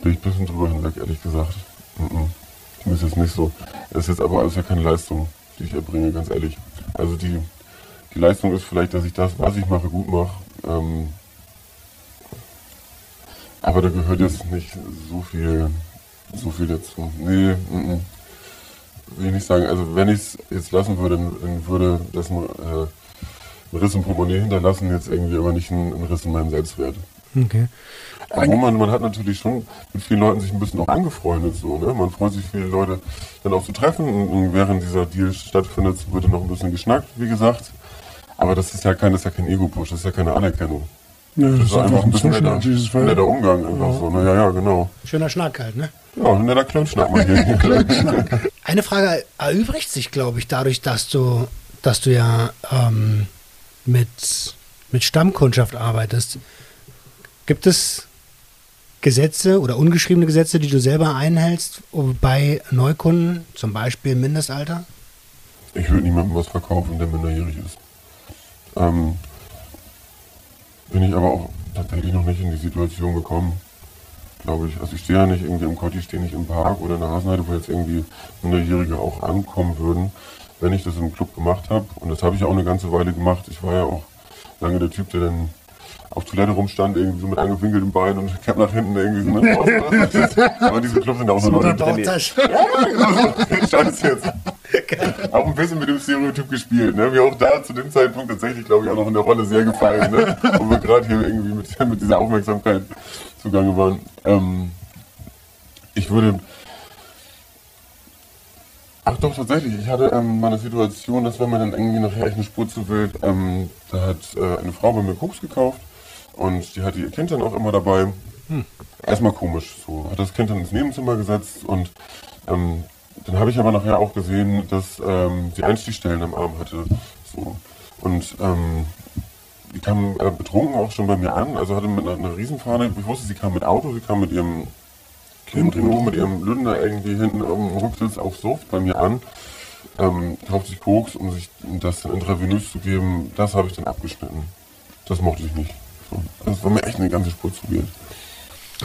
Bin ich ein bisschen drüber hinweg, ehrlich gesagt. Mhm. Mir ist jetzt nicht so. Das ist jetzt aber alles ja keine Leistung, die ich erbringe, ganz ehrlich. Also die, die Leistung ist vielleicht, dass ich das, was ich mache, gut mache. Ähm, aber da gehört jetzt nicht so viel, so viel dazu. Nee, mhm. will ich nicht sagen. Also wenn ich es jetzt lassen würde, dann, dann würde das ein, äh, ein Riss im Portemonnaie hinterlassen, jetzt irgendwie aber nicht ein, ein Riss in meinem Selbstwert. Okay. Obwohl man, man hat natürlich schon mit vielen Leuten sich ein bisschen auch angefreundet, so, ne? Man freut sich, viele Leute dann auch zu treffen und, und während dieser Deal stattfindet, wird dann noch ein bisschen geschnackt, wie gesagt. Aber das ist ja kein, das ist ja kein Ego-Push, das ist ja keine Anerkennung. Nö, das ist einfach ein bisschen netter, netter. Umgang, einfach so, ne? Ja, ja, genau. Schöner Schnack halt, ne? Ja, ein netter Klönschnack mal hier. Eine Frage erübrigt sich, glaube ich, dadurch, dass du, dass du ja ähm, mit, mit Stammkundschaft arbeitest. Gibt es Gesetze oder ungeschriebene Gesetze, die du selber einhältst bei Neukunden, zum Beispiel Mindestalter? Ich würde niemandem was verkaufen, der minderjährig ist. Ähm, bin ich aber auch tatsächlich noch nicht in die Situation gekommen, glaube ich. Also ich stehe ja nicht irgendwie im Kotti, ich stehe nicht im Park oder in der Hasenheide, wo jetzt irgendwie Minderjährige auch ankommen würden, wenn ich das im Club gemacht habe. Und das habe ich auch eine ganze Weile gemacht. Ich war ja auch lange der Typ, der dann auf Toilette rumstand, irgendwie so mit angewinkeltem Bein und Cap nach hinten irgendwie so. Ne? [LAUGHS] aber diese Clubs sind auch so Leute trainiert. Scheiße jetzt. Auch ein bisschen mit dem Stereotyp gespielt, ne? Mir auch da zu dem Zeitpunkt tatsächlich, glaube ich, auch noch in der Rolle sehr gefallen, ne? Wo wir gerade hier irgendwie mit, mit dieser Aufmerksamkeit zugange waren. Ähm, ich würde. Ach doch, tatsächlich. Ich hatte ähm, mal eine Situation, das war mir dann irgendwie nachher echt eine Spur zu wild. Ähm, da hat äh, eine Frau bei mir Koks gekauft und die hatte ihr Kind dann auch immer dabei. Erstmal komisch, so. Hat das Kind dann ins Nebenzimmer gesetzt und ähm, dann habe ich aber nachher auch gesehen, dass ähm, sie Einstichstellen am Arm hatte. So. Und ähm, die kam äh, betrunken auch schon bei mir an, also hatte mit einer, einer Riesenfahne, ich wusste, sie kam mit Auto, sie kam mit ihrem Kind mit ihrem Lünder irgendwie hinten am Rücksitz auf Suft bei mir an, ähm, kauft sich Koks, um sich das dann intravenös zu geben, das habe ich dann abgeschnitten. Das mochte ich nicht. So. Das war mir echt eine ganze Spur zu viel.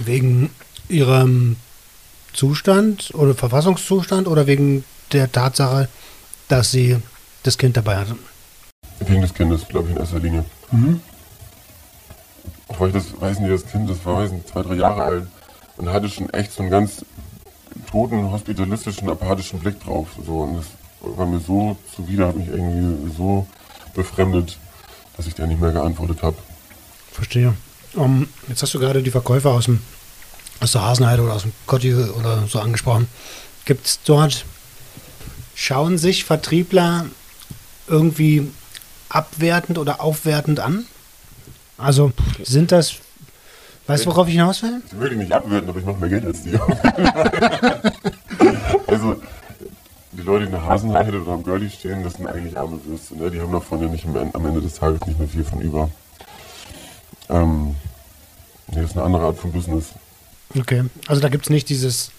Wegen ihrem Zustand oder Verfassungszustand oder wegen der Tatsache, dass sie das Kind dabei hatte? Wegen des Kindes, glaube ich, in erster Linie. Mhm. Weil ich das, weiß nicht, das Kind, das war, weiß nicht, zwei, drei Jahre alt und hatte schon echt so einen ganz toten, hospitalistischen, apathischen Blick drauf. So, und das war mir so zuwider, hat mich irgendwie so befremdet, dass ich da nicht mehr geantwortet habe. Verstehe. Um, jetzt hast du gerade die Verkäufer aus, dem, aus der Hasenheide oder aus dem Kotti oder so angesprochen. Gibt es dort, schauen sich Vertriebler irgendwie abwertend oder aufwertend an? Also sind das, weißt du, worauf ich hinaus will? Ich die nicht abwerten, aber ich mache mehr Geld als die. [LAUGHS] also, die Leute, die in der Hasenheide oder am Girlie stehen, das sind eigentlich arme Würste. Ne? Die haben davon ja nicht am Ende- am Ende des Tages nicht mehr viel von über. Ähm, nee, das ist eine andere Art von Business. Okay, also da gibt es nicht dieses,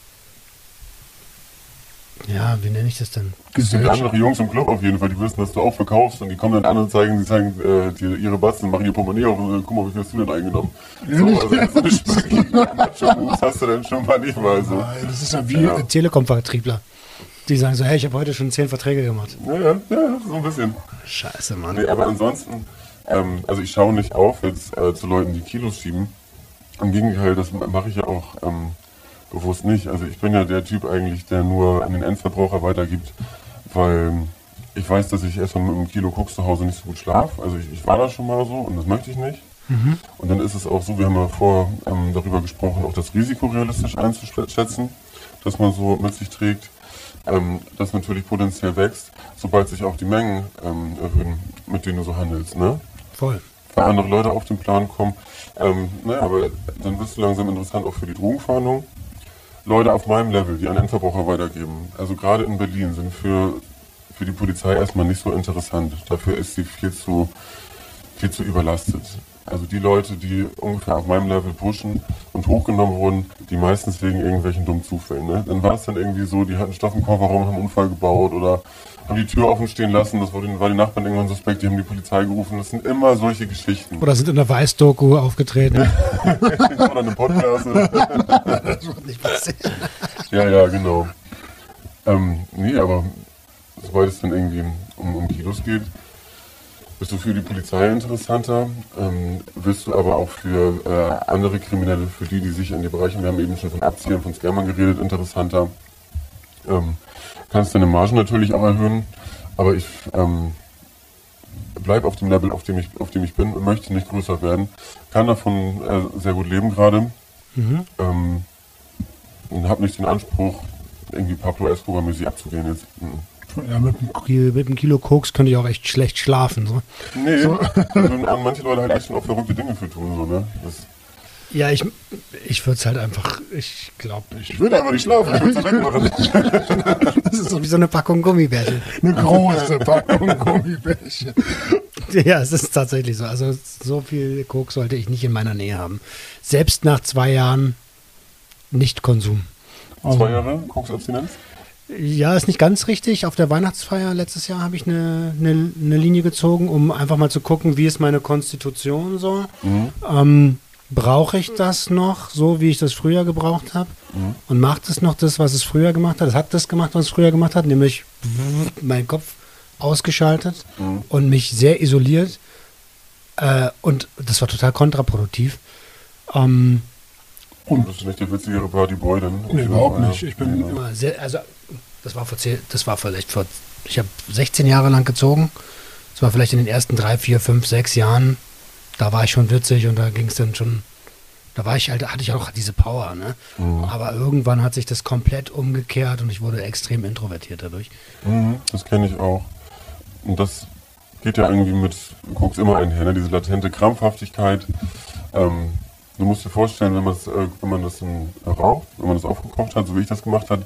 ja, wie nenne ich das denn? Es gibt andere Jungs im Club auf jeden Fall, die wissen, dass du auch verkaufst und die kommen dann an und zeigen, die zeigen äh, dir ihre Batzen, machen ihr Portemonnaie auf und sagen, guck mal, wie viel hast du denn eingenommen? So, also so [LAUGHS] hast du dann schon manchmal so. Nein, das ist ja wie, Ja. Telekom-Vertriebler. Die sagen so, hey, ich habe heute schon zehn Verträge gemacht. Ja, ja, ja, so ein bisschen. Scheiße, Mann. Nee, aber ansonsten, ähm, also ich schaue nicht auf jetzt äh, zu Leuten, die Kilos schieben. Im Gegenteil, das mache ich ja auch ähm, bewusst nicht. Also ich bin ja der Typ eigentlich, der nur an den Endverbraucher weitergibt, weil ich weiß, dass ich erstmal mit einem Kilo Koks zu Hause nicht so gut schlafe. Also ich, ich war da schon mal so und das möchte ich nicht. Und dann ist es auch so, wir haben ja vor ähm, darüber gesprochen, auch das Risiko realistisch einzuschätzen, das man so mit sich trägt, ähm, das natürlich potenziell wächst, sobald sich auch die Mengen ähm, erhöhen, mit denen du so handelst. Ne? Voll. Weil andere Leute auf den Plan kommen. Ähm, ne, aber dann wirst du langsam interessant auch für die Drogenfahndung. Leute auf meinem Level, die an Endverbraucher weitergeben, also gerade in Berlin, sind für, für die Polizei erstmal nicht so interessant. Dafür ist sie viel zu, viel zu überlastet. Also die Leute, die ungefähr auf meinem Level pushen und hochgenommen wurden, die meistens wegen irgendwelchen dummen Zufällen. Ne? Dann war es dann irgendwie so, die hatten Stoff im Kofferraum, haben einen Unfall gebaut oder haben die Tür offen stehen lassen, das war, den, war die Nachbarn irgendwann suspekt, die haben die Polizei gerufen. Das sind immer solche Geschichten. Oder sind in der Weiß-Doku aufgetreten. [LAUGHS] Oder eine Podcast. [LAUGHS] Nicht passiert. ja, ja, genau. Ähm, nee, aber sobald es dann irgendwie um, um Kilos geht, bist du für die Polizei interessanter, ähm, wirst du aber auch für äh, andere Kriminelle, für die, die sich in die Bereiche, wir haben eben schon von Abziehern, von Scammern geredet, interessanter. Ähm, kannst deine Margen natürlich auch erhöhen, aber ich ähm, bleib auf dem Level, auf dem ich, auf dem ich bin und möchte nicht größer werden. Kann davon äh, sehr gut leben gerade. Ähm, und habe nicht den Anspruch, irgendwie Pablo Escobar-mäßig abzugehen jetzt. Mhm. Ja, mit einem Kilo Koks könnte ich auch echt schlecht schlafen. So. Nee, da würden an manche Leute halt echt schon auch verrückte Dinge für tun. So, ne? das, Ja, ich, ich würde es halt einfach, ich glaube, ich, ich würde einfach nicht schlafen, ich würde es wegmachen. [LAUGHS] das ist so wie so eine Packung Gummibärchen. eine große Packung Gummibärchen. [LAUGHS] Ja, es ist tatsächlich so. Also so viel Koks sollte ich nicht in meiner Nähe haben. Selbst nach zwei Jahren Nicht-Konsum. Zwei Jahre Koksabstinenz? Ja, ist nicht ganz richtig. Auf der Weihnachtsfeier letztes Jahr habe ich eine, eine, eine Linie gezogen, um einfach mal zu gucken, wie ist meine Konstitution so. Ähm, Brauche ich das noch, so wie ich das früher gebraucht habe? Und macht es noch das, was es früher gemacht hat? Es hat das gemacht, was es früher gemacht hat, nämlich meinen Kopf ausgeschaltet und mich sehr isoliert. Äh, und das war total kontraproduktiv. Ähm, Und bist du nicht der witzigere Partyboy dann? Nee, überhaupt nicht. Ich bin Immer sehr, also das war vor zehn, das war vielleicht vor, ich habe 16 Jahre lang gezogen. Das war vielleicht in den ersten drei, vier, fünf, sechs Jahren. Da war ich schon witzig und da ging es dann schon. Da war ich halt, hatte ich auch diese Power, ne? Aber irgendwann hat sich das komplett umgekehrt und ich wurde extrem introvertiert dadurch. Mhm, das kenne ich auch. Und das geht ja irgendwie mit Koks immer einher, ne? diese latente Krampfhaftigkeit. Ähm, du musst dir vorstellen, wenn, äh, wenn man das dann raucht, wenn man das aufgekocht hat, so wie ich das gemacht habe,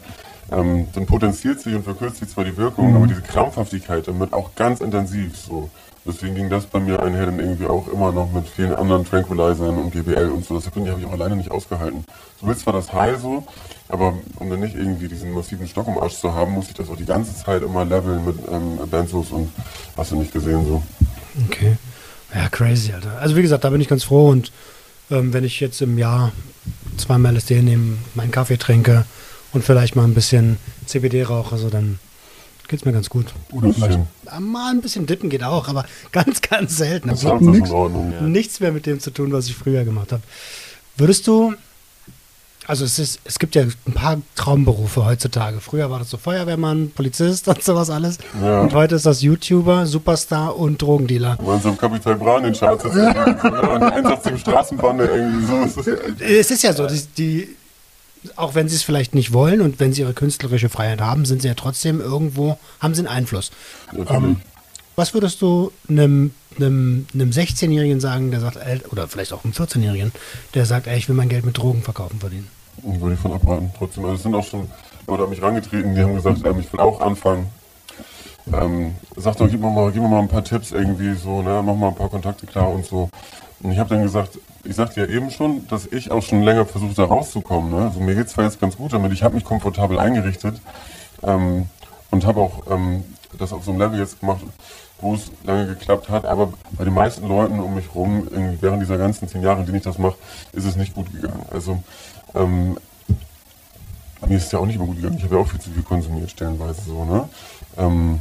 ähm, dann potenziert sich und verkürzt sich zwar die Wirkung, Mhm. aber diese Krampfhaftigkeit dann wird auch ganz intensiv so. Deswegen ging das bei mir einher dann irgendwie auch immer noch mit vielen anderen Tranquilizern und GBL und so. Das habe ich auch alleine nicht ausgehalten. Du willst zwar das High so, aber um dann nicht irgendwie diesen massiven Stock im Arsch zu haben, muss ich das auch die ganze Zeit immer leveln mit ähm, Benzos und hast du nicht gesehen so. Okay. Ja, crazy, Alter. Also wie gesagt, da bin ich ganz froh und ähm, wenn ich jetzt im Jahr zweimal LSD nehme, meinen Kaffee trinke und vielleicht mal ein bisschen CBD rauche, so dann geht's mir ganz gut. Oder vielleicht Mal ein bisschen dippen geht auch, aber [LAUGHS] ganz, ganz selten. Das Also ist in Ordnung. nichts mehr mit dem zu tun, was ich früher gemacht habe. Würdest du, also es, ist, es gibt ja ein paar Traumberufe heutzutage. Früher war das so Feuerwehrmann, Polizist [LAUGHS] und sowas alles. Ja. Und heute ist das YouTuber, Superstar und Drogendealer. Du meinst am Kapital Bra in den Charts ist und die 187 Straßenbande irgendwie so. Es ist ja so, die, die, auch wenn sie es vielleicht nicht wollen und wenn sie ihre künstlerische Freiheit haben, sind sie ja trotzdem irgendwo, haben sie einen Einfluss. Natürlich. Was würdest du einem, einem, einem 16-Jährigen sagen, der sagt, oder vielleicht auch einem 14-Jährigen, der sagt, ey, ich will mein Geld mit Drogen verkaufen verdienen? Würde ich von abraten. Trotzdem, also es sind auch schon Leute an mich rangetreten, die haben gesagt, ähm, ich will auch anfangen. Ähm, sag doch, gib mir, mal, gib mir mal ein paar Tipps irgendwie so, ne, mach mal ein paar Kontakte klar und so. Und ich habe dann gesagt, ich sagte ja eben schon, dass ich auch schon länger versucht, da rauszukommen. Ne? Also mir geht's zwar jetzt ganz gut damit, ich habe mich komfortabel eingerichtet ähm, und habe auch ähm, das auf so einem Level jetzt gemacht, wo es lange geklappt hat. Aber bei den meisten Leuten um mich rum, irgendwie während dieser ganzen zehn Jahre, in denen ich das mache, ist es nicht gut gegangen. Also ähm, mir ist es ja auch nicht immer gut gegangen. Ich habe ja auch viel zu viel konsumiert, stellenweise so, ne? Ähm,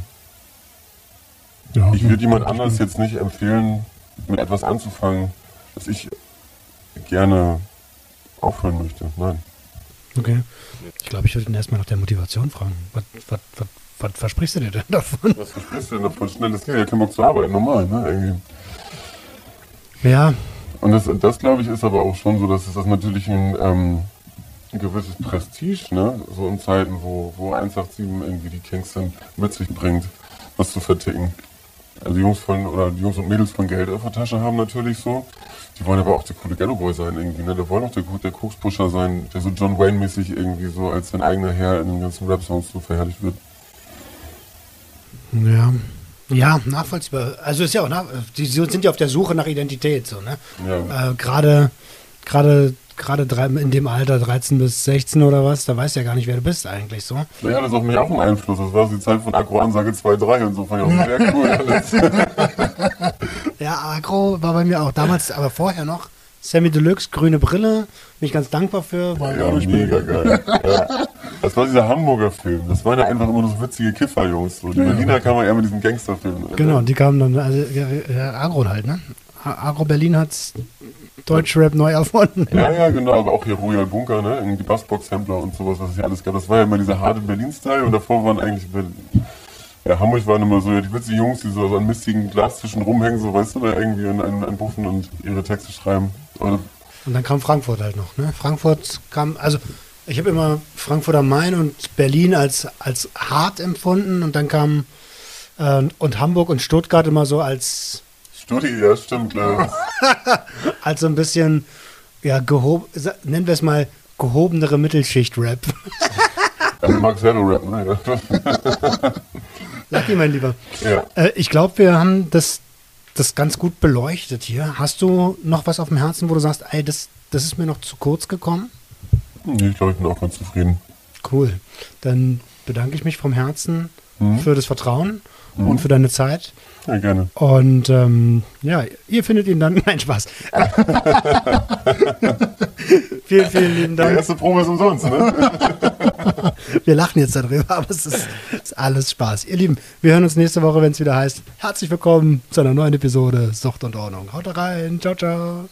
ja, ich würde jemand anders jetzt nicht empfehlen, mit etwas anzufangen, das ich gerne aufhören möchte. Nein. Okay. Ich glaube, ich würde ihn erstmal nach der Motivation fragen. Was, was, was, was versprichst du dir denn davon? Was versprichst du denn davon? Schnelles Geld, ja, kein Bock zu arbeiten, normal, ne? Irgendwie. Ja, Und das, das glaube ich, ist aber auch schon so, dass es das natürlich ein, ähm, ein gewisses Prestige, ne? So in Zeiten, wo, wo 187 irgendwie die Kings sind, mit sich bringt, was zu verticken. Also die Jungs von, oder Jungs und Mädels von Geld auf der Tasche haben natürlich so. Die wollen aber auch der coole Ghetto Boy sein irgendwie, ne? Die wollen auch der, der Kokspusher sein, der so John Wayne-mäßig irgendwie so als sein eigener Herr in den ganzen Rap-Songs so verherrlicht wird. Ja. Ja, nachvollziehbar. Also ist ja auch, nach, die sind ja auf der Suche nach Identität, so, ne? Ja. Äh, gerade, gerade, gerade drei- in dem Alter, 13 bis 16 oder was, da weißt du ja gar nicht, wer du bist eigentlich, so. Ja, das ist auf mich auch ein Einfluss. Das war die Zeit von Agro-Ansage 2.3 und so fand ich auch sehr cool alles. [LAUGHS] Ja, Agro war bei mir auch damals, aber vorher noch. Sammy Deluxe, grüne Brille, bin ich ganz dankbar für. War Ja, mega geil. [LAUGHS] Ja. Das war dieser Hamburger Film. Das waren ja einfach immer nur so witzige Kifferjungs. So. Die Berliner kamen ja mit diesem Gangsterfilm. Genau, die kamen dann, also ja, ja, Agro halt, ne? Agro Berlin hat's Deutschrap neu erfunden. Ja, ja, genau. Aber auch hier Royal Bunker, ne? Irgendwie Bassbox-Sampler und sowas, was es hier alles gab. Das war ja immer dieser harte Berlin-Style und davor waren eigentlich Berlin. Ja, Hamburg waren immer so ja, die witzigen Jungs, die so an mistigen Glastischen rumhängen, so weißt du, da irgendwie an, an, an Buffen und ihre Texte schreiben. Also, Und dann kam Frankfurt halt noch, ne? Frankfurt kam, also ich habe immer Frankfurt am Main und Berlin als, als hart empfunden und dann kam äh, und Hamburg und Stuttgart immer so als, Studi, ja, stimmt, klar. [LAUGHS] als so ein bisschen, ja, gehob, sa- nennen wir es mal gehobenere Mittelschicht-Rap. Also Max Herro Rap, ne? [LAUGHS] Lucky, mein Lieber. Ja. Äh, ich glaube, wir haben das, das ganz gut beleuchtet hier. Hast du noch was auf dem Herzen, wo du sagst, ey, das, das ist mir noch zu kurz gekommen? Nee, ich glaube, ich bin auch ganz zufrieden. Cool. Dann bedanke ich mich vom Herzen für das Vertrauen und für deine Zeit. Ja, gerne. Und ähm, ja, ihr findet ihn dann. [LAUGHS] Nein, Spaß. [LAUGHS] vielen, vielen lieben Die Dank. erste Probe ist umsonst, ne? [LAUGHS] Wir lachen jetzt darüber, aber es ist, ist alles Spaß. Ihr Lieben, wir hören uns nächste Woche, wenn es wieder heißt. Herzlich willkommen zu einer neuen Episode Sucht und Ordnung. Haut rein. Ciao, ciao.